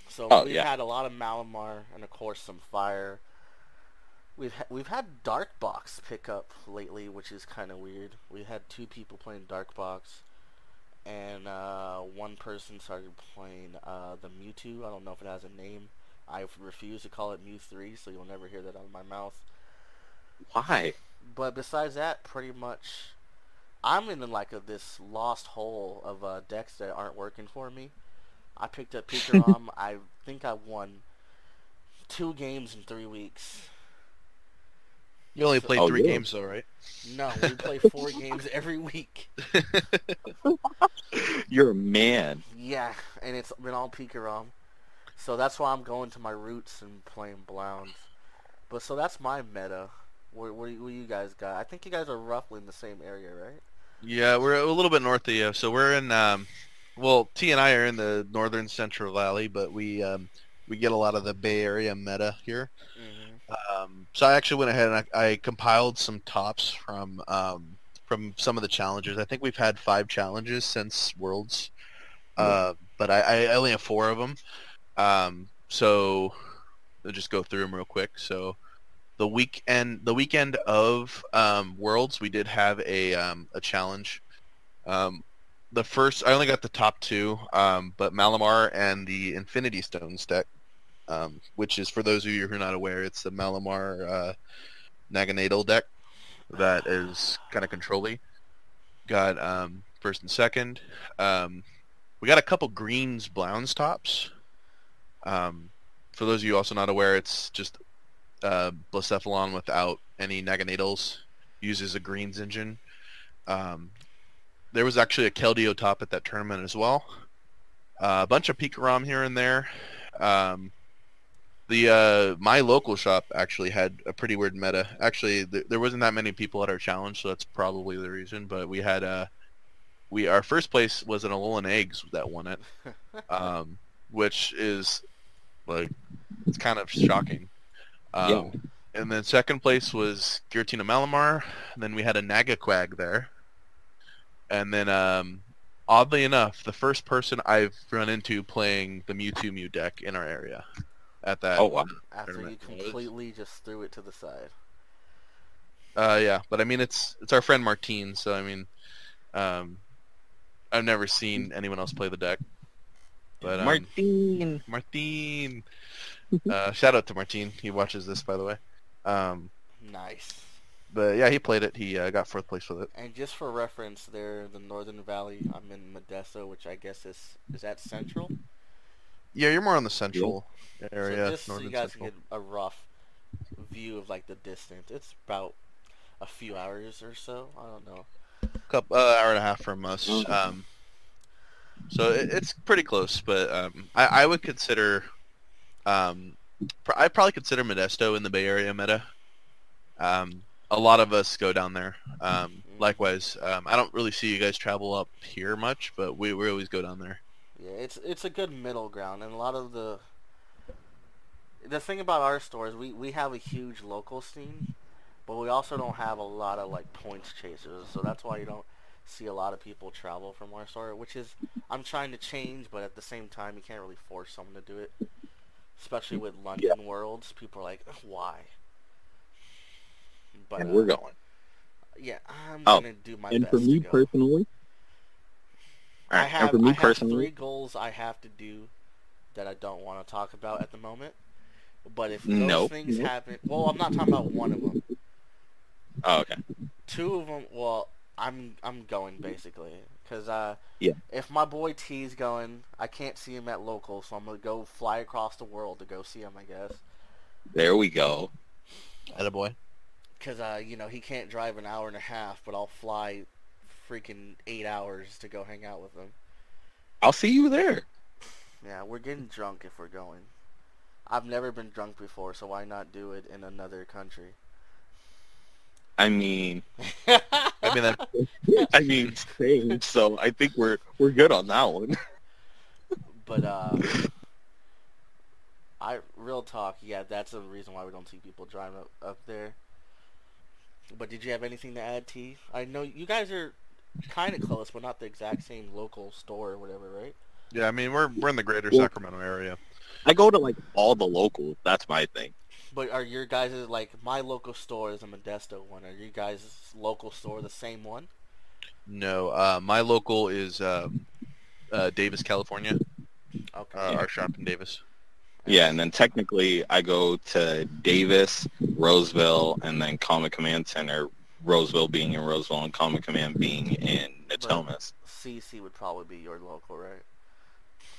So Oh, we've yeah. had a lot of Malamar and of course some fire. We've ha- we've had Dark Box pick up lately, which is kind of weird. We had two people playing Dark Box, and uh, one person started playing uh, the Mewtwo. I don't know if it has a name. I refuse to call it Mew three, so you'll never hear that out of my mouth. Why? But besides that, pretty much, I'm in like a, this lost hole of uh, decks that aren't working for me. I picked up Pikarom. I think I won two games in three weeks. You only played Oh, three yeah. games though, right? No, we play four games every week. You're a man. Yeah, and it's been all Pikarom. So that's why I'm going to my roots and playing Blounds. But so that's my meta. What, what, do- what you guys got? I think you guys are roughly in the same area, right? Yeah, we're a little bit north of you. So we're in, um, well, T and I are in the northern Central Valley, but we um, we get a lot of the Bay Area meta here. Mm-hmm. Um, so I actually went ahead and I, I compiled some tops from um, from some of the challenges. I think we've had five challenges since Worlds, uh, but I, I only have four of them. Um, so I'll just go through them real quick. So the weekend the weekend of um, Worlds, we did have a um, a challenge. Um, the first I only got the top two, um, but Malamar and the Infinity Stones deck um, which is for those of you who are not aware, it's the Malamar uh, Naganadel deck that is kind of controlly. Got um, first and second. Um, we got a couple greens Blounds tops. Um, for those of you also not aware, it's just uh, Blacephalon without any Naganadels. Uses a greens engine. Um, there was actually a Keldeo top at that tournament as well. Uh, a bunch of Pikarom here and there. Um, the uh, my local shop actually had a pretty weird meta. Actually, th- there wasn't that many people at our challenge, so that's probably the reason. But we had uh, we our first place was an Alolan Eggs that won it, um, which is like it's kind of shocking. Um, Yeah. And then second place was Giratina Malamar. And then we had a Nagaquag there. And then um, oddly enough, the first person I've run into playing the Mewtwo Mew deck in our area at that. Oh wow. After you completely just threw it to the side. Uh, yeah, but I mean it's it's our friend Martine, so I mean, um, I've never seen anyone else play the deck. But um, Martine. Martine, uh, shout out to Martine. He watches this, by the way. Um, Nice. but yeah, he played it. He uh, got fourth place with it. And just for reference, they're the Northern Valley. I'm in Modesto, which I guess is is that central. Yeah, you're more on the central area, so just so you guys central. can get a rough view of like the distance. It's about a few hours or so. I don't know. couple uh, hour and a half from us. Okay. Um, so it, it's pretty close, but um, I, I would consider, um, pr- I'd probably consider Modesto in the Bay Area meta. Um, a lot of us go down there. Um, likewise, um, I don't really see you guys travel up here much, but we, we always go down there. Yeah, it's it's a good middle ground, and a lot of the the thing about our store is we we have a huge local scene, but we also don't have a lot of like points chasers. So that's why you don't see a lot of people travel from our store, which is I'm trying to change, but at the same time you can't really force someone to do it. Especially with London Worlds, people are like, why? But and uh, we're going. yeah, I'm Oh, gonna do my and best for me to go. I have, and for me I have three goals I have to do that I don't want to talk about at the moment. But if those Nope. things Nope. happen, well, I'm not talking about one of them. oh okay, Two of them, well, I'm I'm going basically because uh Yeah. if my boy T's going, I can't see him at local, so I'm gonna go fly across the world to go see him. I guess There we go. Attaboy. because uh you know he can't drive an hour and a half, but I'll fly freaking eight hours to go hang out with them. I'll see you there. Yeah, we're getting drunk if we're going. I've never been drunk before, so why not do it in another country? I mean, I mean, that, I mean, same. So I think we're we're good on that one. But uh, I real talk, yeah, that's the reason why we don't see people driving up, up there. But did you have anything to add, T? I know you guys are kind of close, but not the exact same local store or whatever, right? yeah, I mean, we're we're in the greater Well- Sacramento area. I go to like all the locals. That's my thing. But are your guys like my local store is a Modesto one? Are you guys' local store the same one? No, uh, my local is um, uh, Davis, California. Okay. Uh, Our shop in Davis. Yeah, and then technically I go to Davis, Roseville, and then Comic Command Center. Roseville being in Roseville and Comic Command being in Natomas. CC would probably be your local, right?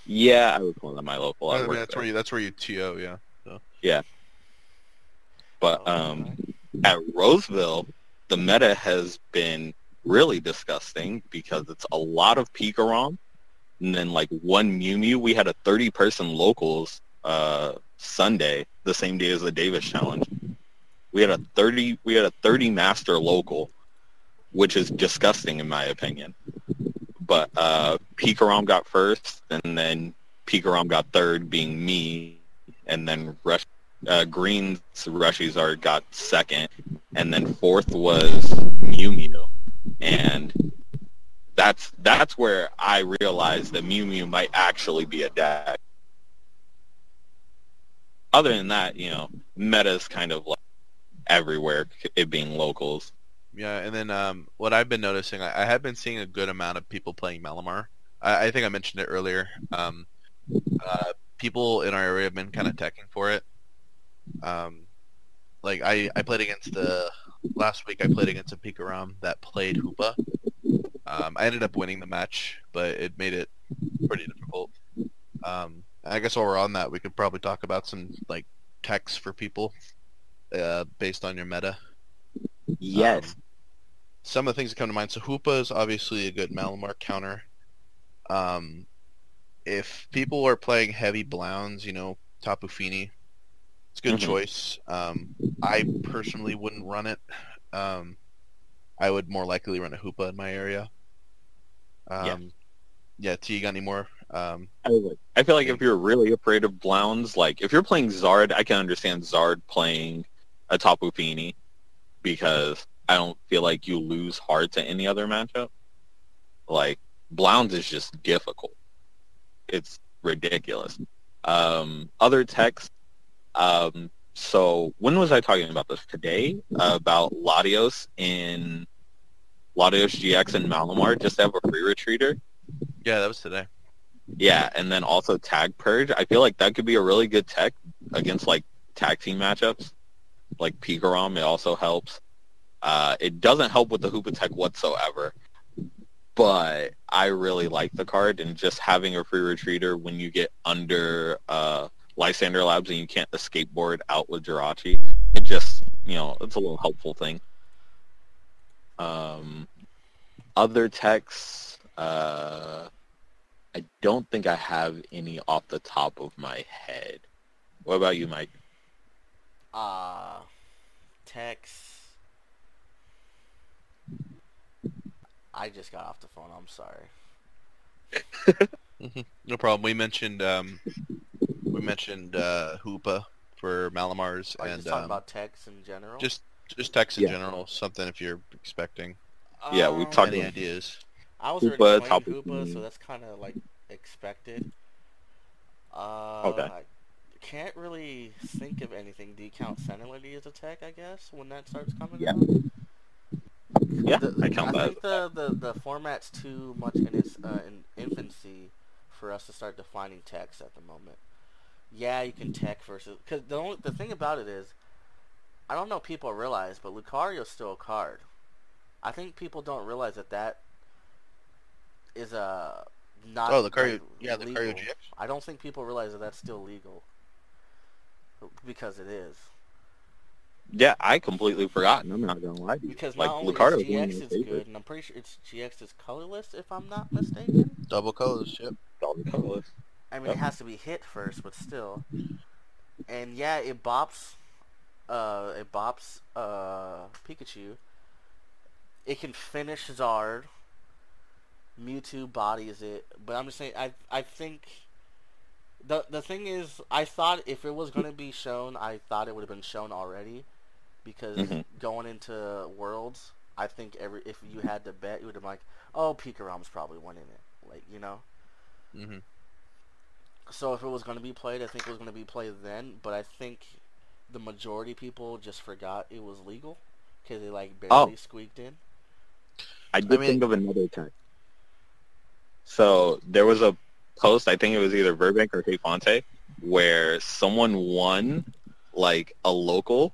Yeah, I would call that my local. I I mean, that's there. where you that's where you to yeah. Yeah. But Oh, um, at Roseville, the meta has been really disgusting because it's a lot of Pikarom, and then like one Mew Mew. We had a 30-person locals uh, Sunday, the same day as the Davis Challenge. We had a 30. We had a 30 master local, which is disgusting in my opinion. But uh, got first, and then Pikarom got third, being me, and then Rush uh, Green's Reshizard got second, and then fourth was Mew Mew, and that's that's where I realized that Mew Mew might actually be a deck. Other than that, you know, meta's kind of like everywhere, it being locals. Yeah, and then um, what I've been noticing, I, I have been seeing a good amount of people playing Malamar. I, I think I mentioned it earlier. Um, uh, people in our area have been kind of teching for it. Um, like I, I played against the last week. I played against a Pikarom that played Hoopa. Um, I ended up winning the match, but it made it pretty difficult. Um, I guess while we're on that, we could probably talk about some like techs for people uh, based on your meta. Um, some of the things that come to mind. So Hoopa is obviously a good Malamar counter. Um, if people are playing heavy Blounds, you know, Tapu Fini, it's a good Mhm. choice. Um, I personally wouldn't run it. Um, I would more likely run a Hoopa in my area. Um, Yeah. yeah. T, you got any more? Um, I, like- I feel like if you're really afraid of Blounds, like if you're playing Zard, I can understand Zard playing a Tapu Fini because I don't feel like you lose hard to any other matchup. Like Blounds is just difficult. It's ridiculous. Um, other techs. Um, so when was I talking about this today? about Latios in Latios GX and Malamar just to have a free retreater. yeah, that was today. Yeah, and then also tag purge. I feel like that could be a really good tech against like tag team matchups. Like Pikarom, it also helps. Uh, it doesn't help with the Hoopa tech whatsoever, but I really like the card and just having a free retreater when you get under uh, Lysandre Labs and you can't escape board out with Jirachi. It just you know it's a little helpful thing. Um, other techs. Uh, I don't think I have any off the top of my head. What about you, Mike? Uh, Tex. I just got off the phone. I'm sorry. No problem. We mentioned um, we mentioned uh, Hoopa for Malamars Are and just talking um, about Tex in general? just just text in Yeah. general. Something if you're expecting yeah, we Um, talked any about- ideas. I was Hoopa, already playing Hoopa, so that's kind of like expected. Uh, Okay. I can't really think of anything. Do you count Senility as a tech? I guess when that starts coming Yeah. out. Yeah, The- I count I that. think the, the the format's too much in its uh, in infancy for us to start defining techs at the moment. Yeah, you can tech versus because the only the thing about it is, I don't know if people realize, but Lucario's still a card. I think people don't realize that that is a not. Oh, the Lucario, like, yeah, the legal. Lucario GX. I don't think people realize that that's still legal. Because it is. Yeah, I completely forgotten. I'm not gonna lie to you. Because like not only Lucario's is one GX is favorites. good, and I'm pretty sure it's GX is colorless, if I'm not mistaken. Double colorless, yep. Solid colorless. I mean, Yep. it has to be hit first, but still. And yeah, it bops. Uh, it bops. Uh, Pikachu. It can finish Zard. Mewtwo bodies it, but I'm just saying. I I think. The the thing is, I thought if it was gonna be shown, I thought it would have been shown already, because Mhm. going into Worlds, I think every if you had to bet, you would have been like, oh, Pikarom's probably winning it, like you know. hmm So if it was going to be played, I think it was going to be played then. But I think the majority of people just forgot it was legal because they like barely Oh. squeaked in. I did I mean- think of another time. So there was a post, I think it was either Burbank or Hey Fonte, where someone won like a local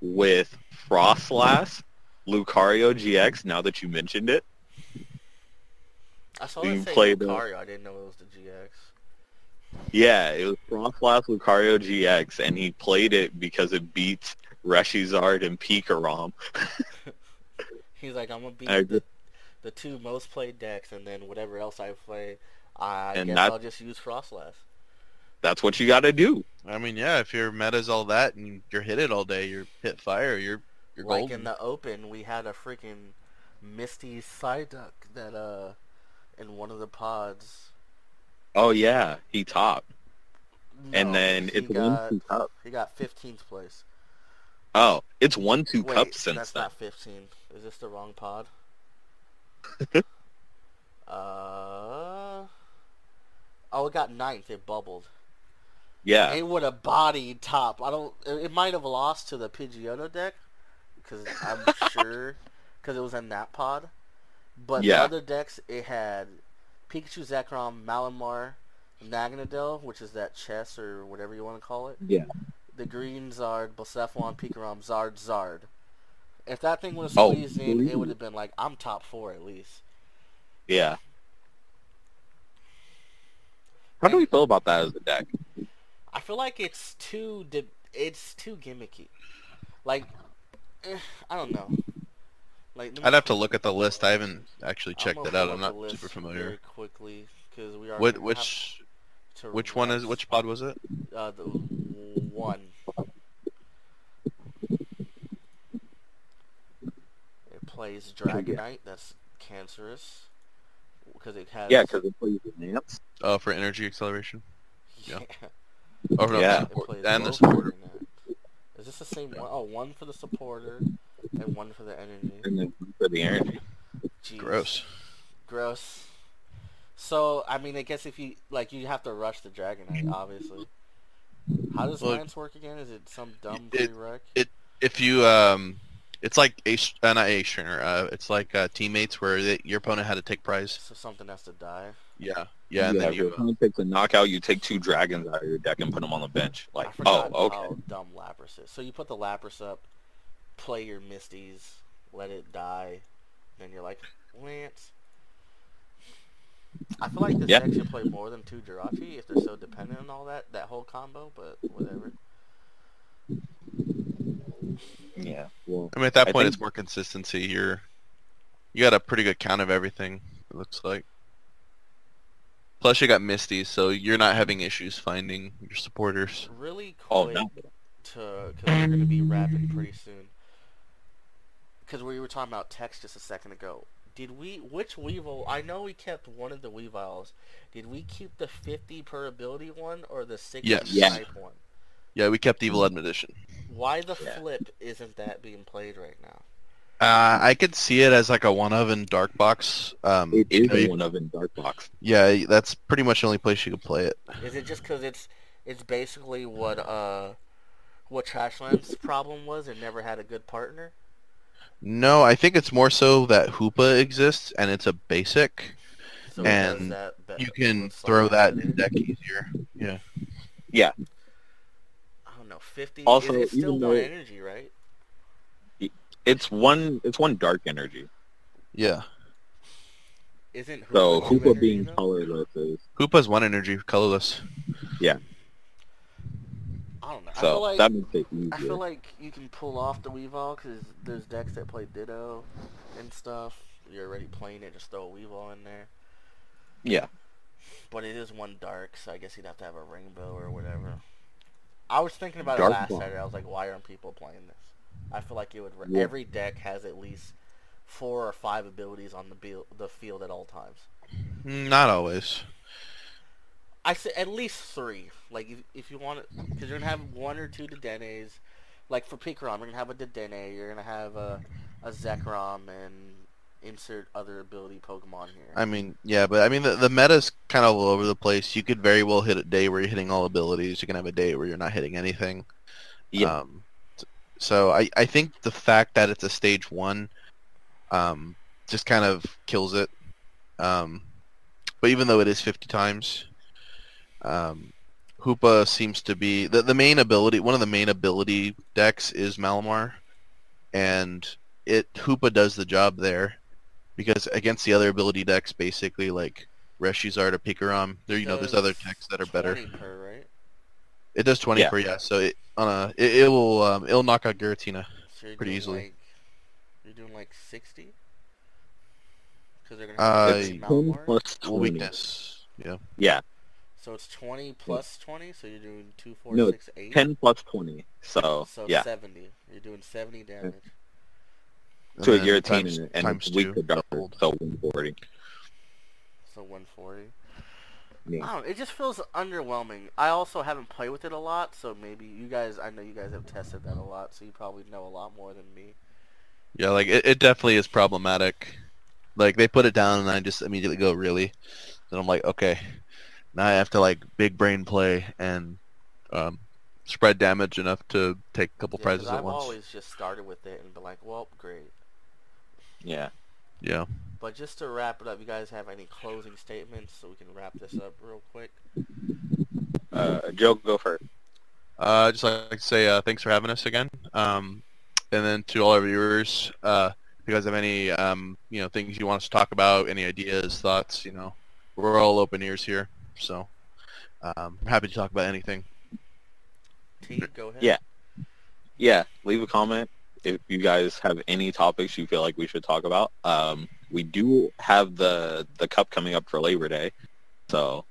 with Froslass, Lucario GX. Now that you mentioned it, I saw You say played the- Lucario. I didn't know it was the GX. yeah, it was Froslass Lucario GX, and he played it because it beats Reshizard and Pikarom. He's like, I'm gonna beat I the, the two most played decks, and then whatever else I play, I And guess that- I'll just use Froslass. That's what you got to do. I mean, yeah, if your meta's all that and you're hit it all day, you're hit fire, you're you're Like golden. in the open, we had a freaking Misty Psyduck that uh, in one of the pods. Oh yeah, he topped, and then he it's got, one two cup. He got 15th place. Oh, it's one two Wait, cups since that's then. not 15. Is this the wrong pod? uh. Oh, it got ninth. It bubbled. Yeah. It would have bodied top. I don't. It it might have lost to the Pidgeotto deck because I'm sure because it was in that pod. But Yeah. the other decks, it had Pikachu, Zekrom, Malamar, Naganadel, which is that chess or whatever you want to call it. Yeah. The green Zard, Blacephalon, Pikarom, Zard, Zard. If that thing would have Oh, in, it would have been like I'm top four at least. Yeah. How do we feel about that as a deck? I feel like it's too di- it's too gimmicky. Like, eh, I don't know. Like, me- I'd have to look at the list. I haven't actually checked it out. I'm up the not list super very familiar. quickly because we are. What which to which one is which pod was it? Uh, the one. It plays Dragonite. That's cancerous because it has. Yeah, because it plays with Lance. Oh, for energy acceleration. yeah. Oh no, Yeah. It and the supporter. Is this the same one? Oh, one for the supporter and one for the energy. And then for the energy. Jeez. Gross. Gross. So I mean, I guess if you like, you have to rush the Dragonite, obviously. How does Well, Lance work again? Is it some dumb it- prereq? If you um, it's like ace, uh, not ace trainer. Uh, it's like uh, teammates where they, your opponent had to take prize. So something has to die. Yeah, yeah, and then if your you. Uh, opponent takes a knockout, you take two dragons out of your deck and put them on the bench. Like, I oh, okay. how dumb Lapras is. So you put the Lapras up, play your Misties, let it die, then you're like, Lance. I feel like this Yeah. deck should play more than two Jirachi if they're so dependent on all that, that whole combo, but whatever. Yeah. Well, I mean, at that point, think- it's more consistency. You're you got a pretty good count of everything. It looks like. Plus, you got Misty, so you're not having issues finding your supporters. Really oh quick no. to, because we're going to be wrapping pretty soon. Because we were talking about text just a second ago. Did we, which Weavile, I know we kept one of the Weaviles. Did we keep the 50 per ability one or the 60 Yes. Yeah. type one? Yeah, we kept Evil Admonition. Why the Yeah. flip isn't that being played right now? Uh, I could see it as like a one of in Dark Box. Um, It is you know, you- one of in Dark Box. yeah, that's pretty much the only place you could play it. Is it just because it's it's basically what uh what Trashland's problem was? It never had a good partner. No, I think it's more so that Hoopa exists and it's a basic. So And that be- You can throw that in deck easier. Yeah. Yeah. I don't know. Fifty. Also, it's still even one though- energy, right? It's one. It's one dark energy. Yeah. Isn't So Hoopa two Hoopa energy, being though? colorless is Hoopa's one energy, colorless. Yeah. I don't know. I so feel like that makes it easier. I feel like you can pull off the Weavile because there's decks that play Ditto and stuff. You're already playing it, just throw a Weavile in there. yeah, But it is one dark, so I guess you'd have to have a rainbow or whatever. I was thinking about Dark it last Ball. Saturday. I was like, why aren't people playing this? I feel like it would. Yeah. Every deck has at least four or five abilities on the build, the field at all times. Mm, Not always. I say at least three. Like if, if you want it, because you're gonna have one or two Dedennes. Like for Pikarom, you're gonna have a Dedenne. You're gonna have a a Zekrom and insert other ability Pokemon here. I mean, yeah, but I mean the the meta's kind of all over the place. You could very well hit a day where you're hitting all abilities. You can have a day where you're not hitting anything. yeah, Um, so I, I think the fact that it's a stage one, um, just kind of kills it. Um, but even though it is 50 times, um, Hoopa seems to be the the main ability. One of the main ability decks is Malamar, and it Hoopa does the job there because against the other ability decks, basically like Reshizard or Pikarom, there you know there's other Does decks that are better. 20 per, right? It does 20 Yeah. per yeah, so it on a it, it will um, it'll knock out Giratina. So Pretty easily. Like, you're doing like 60? Because they're gonna Uh, have it's six y- 10 Malamar? plus 20. Well, weakness. Yeah. Yeah, So it's 20 plus 20, so you're doing 2, 4, No, 6, 8? 10 plus 20. So, So yeah, 70. You're doing 70 damage. And to a then Giratina, times, and times it's weak two, to dark, so 140. So 140. Yeah. I don't know, it just feels underwhelming. I also haven't played with it a lot, so maybe you guys, I know you guys have tested that a lot, so you probably know a lot more than me. Yeah, like it, it definitely is problematic. Like they put it down and I just immediately go really. Then I'm like, okay, now I have to like big brain play and um, spread damage enough to take a couple Yeah, 'cause prizes I've at once. always just started with it and been like, well, great. Yeah. Yeah. But just to wrap it up, you guys have any closing statements so we can wrap this up real quick? Uh, Joe, go first. Uh, just like to say uh, thanks for having us again. Um, and then to all our viewers, uh, if you guys have any um, you know things you want us to talk about, any ideas, thoughts, you know, we're all open ears here. So um, I'm happy to talk about anything. T, go ahead. Yeah. Yeah, leave a comment if you guys have any topics you feel like we should talk about. Um, we do have the the cup coming up for Labor Day, so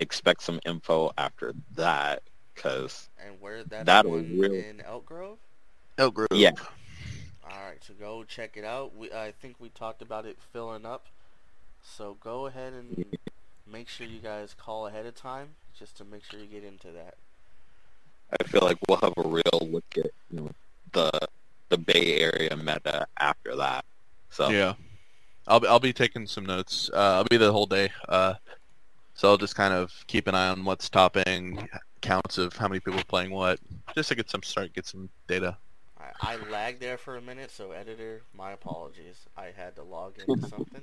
expect some info after that. Cause And where that's That'll one really- in Elk Grove? Elk Grove. Yeah. All right, so go check it out. We I think we talked about it filling up. So go ahead and make sure you guys call ahead of time just to make sure you get into that. I feel like we'll have a real look at you know the the Bay Area meta after that. So Yeah. I'll be, I'll be taking some notes. Uh, I'll be the whole day. Uh, so I'll just kind of keep an eye on what's topping, counts of how many people are playing what, just to get some start, get some data. I, I lagged there for a minute, so editor, my apologies. I had to log into something.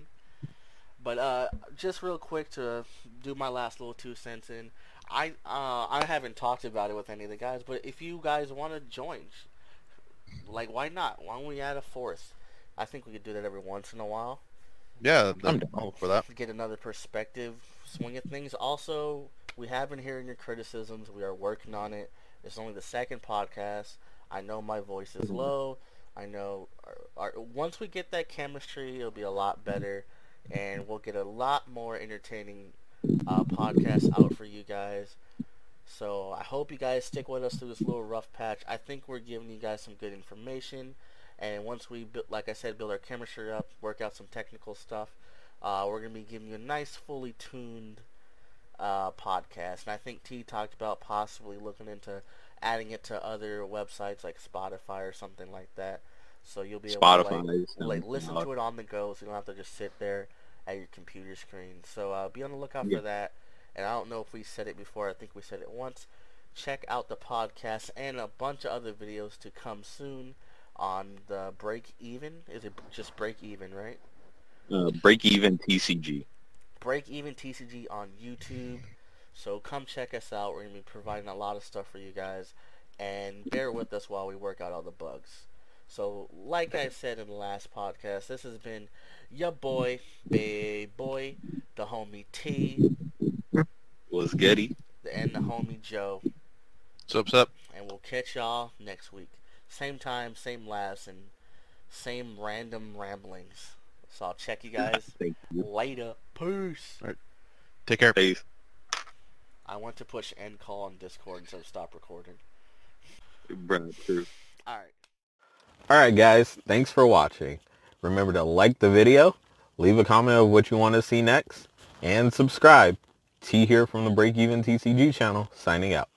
But uh, just real quick to do my last little two cents in, I uh, I haven't talked about it with any of the guys, but if you guys want to join, like why not? Why don't we add a fourth? I think we could do that every once in a while. Yeah, I'm I'm all for that. get another perspective, swing at things. Also, we have been hearing your criticisms. We are working on it. It's only the second podcast. I know my voice is low. I know our, our, once we get that chemistry, it'll be a lot better, and we'll get a lot more entertaining uh, podcasts out for you guys. So I hope you guys stick with us through this little rough patch. I think we're giving you guys some good information, and once we, like I said, build our chemistry up, work out some technical stuff, uh, we're gonna be giving you a nice, fully tuned uh, podcast. And I think T talked about possibly looking into adding it to other websites like Spotify or something like that. So you'll be able to like, like listen to it on the go, so you don't have to just sit there at your computer screen. So uh, be on the lookout Yeah. for that. And I don't know if we said it before. I think we said it once. Check out the podcast and a bunch of other videos to come soon on the Break Even. Is it just Break Even, right? uh, break even TCG. Break Even TCG on YouTube. So come check us out. We're going to be providing a lot of stuff for you guys. And bear with us while we work out all the bugs. So, like I said in the last podcast, this has been your boy, big boy, the homie T, Was Getty. and the homie Joe. So what's up? And we'll catch y'all next week. Same time, same laughs, and same random ramblings. So I'll check you guys Thank you. later. Peace. Take care. Peace. I want to push end call on Discord instead of stop recording. Bruh, true. Alright. Alright guys, thanks for watching. Remember to like the video, leave a comment of what you want to see next, and subscribe. T here from the Break Even TCG channel, signing out.